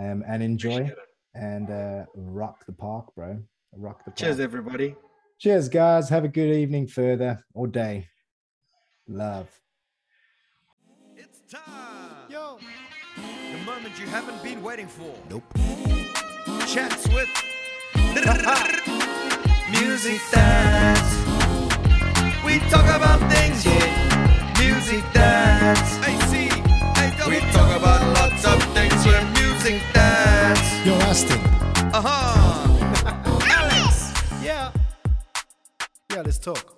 um, and enjoy and uh, rock the park, bro. Rock the park. Cheers, everybody. Cheers, guys. Have a good evening further or day. Love. It's time. Yo. The moment you haven't been waiting for. Nope. Chats with *laughs* Music Dads. We talk about things, yeah. Music Dads. AC. We talk about lots of things, yeah. Music Dads. Yo, Aston. Uh huh. *laughs* Alex. Yeah. Yeah, let's talk.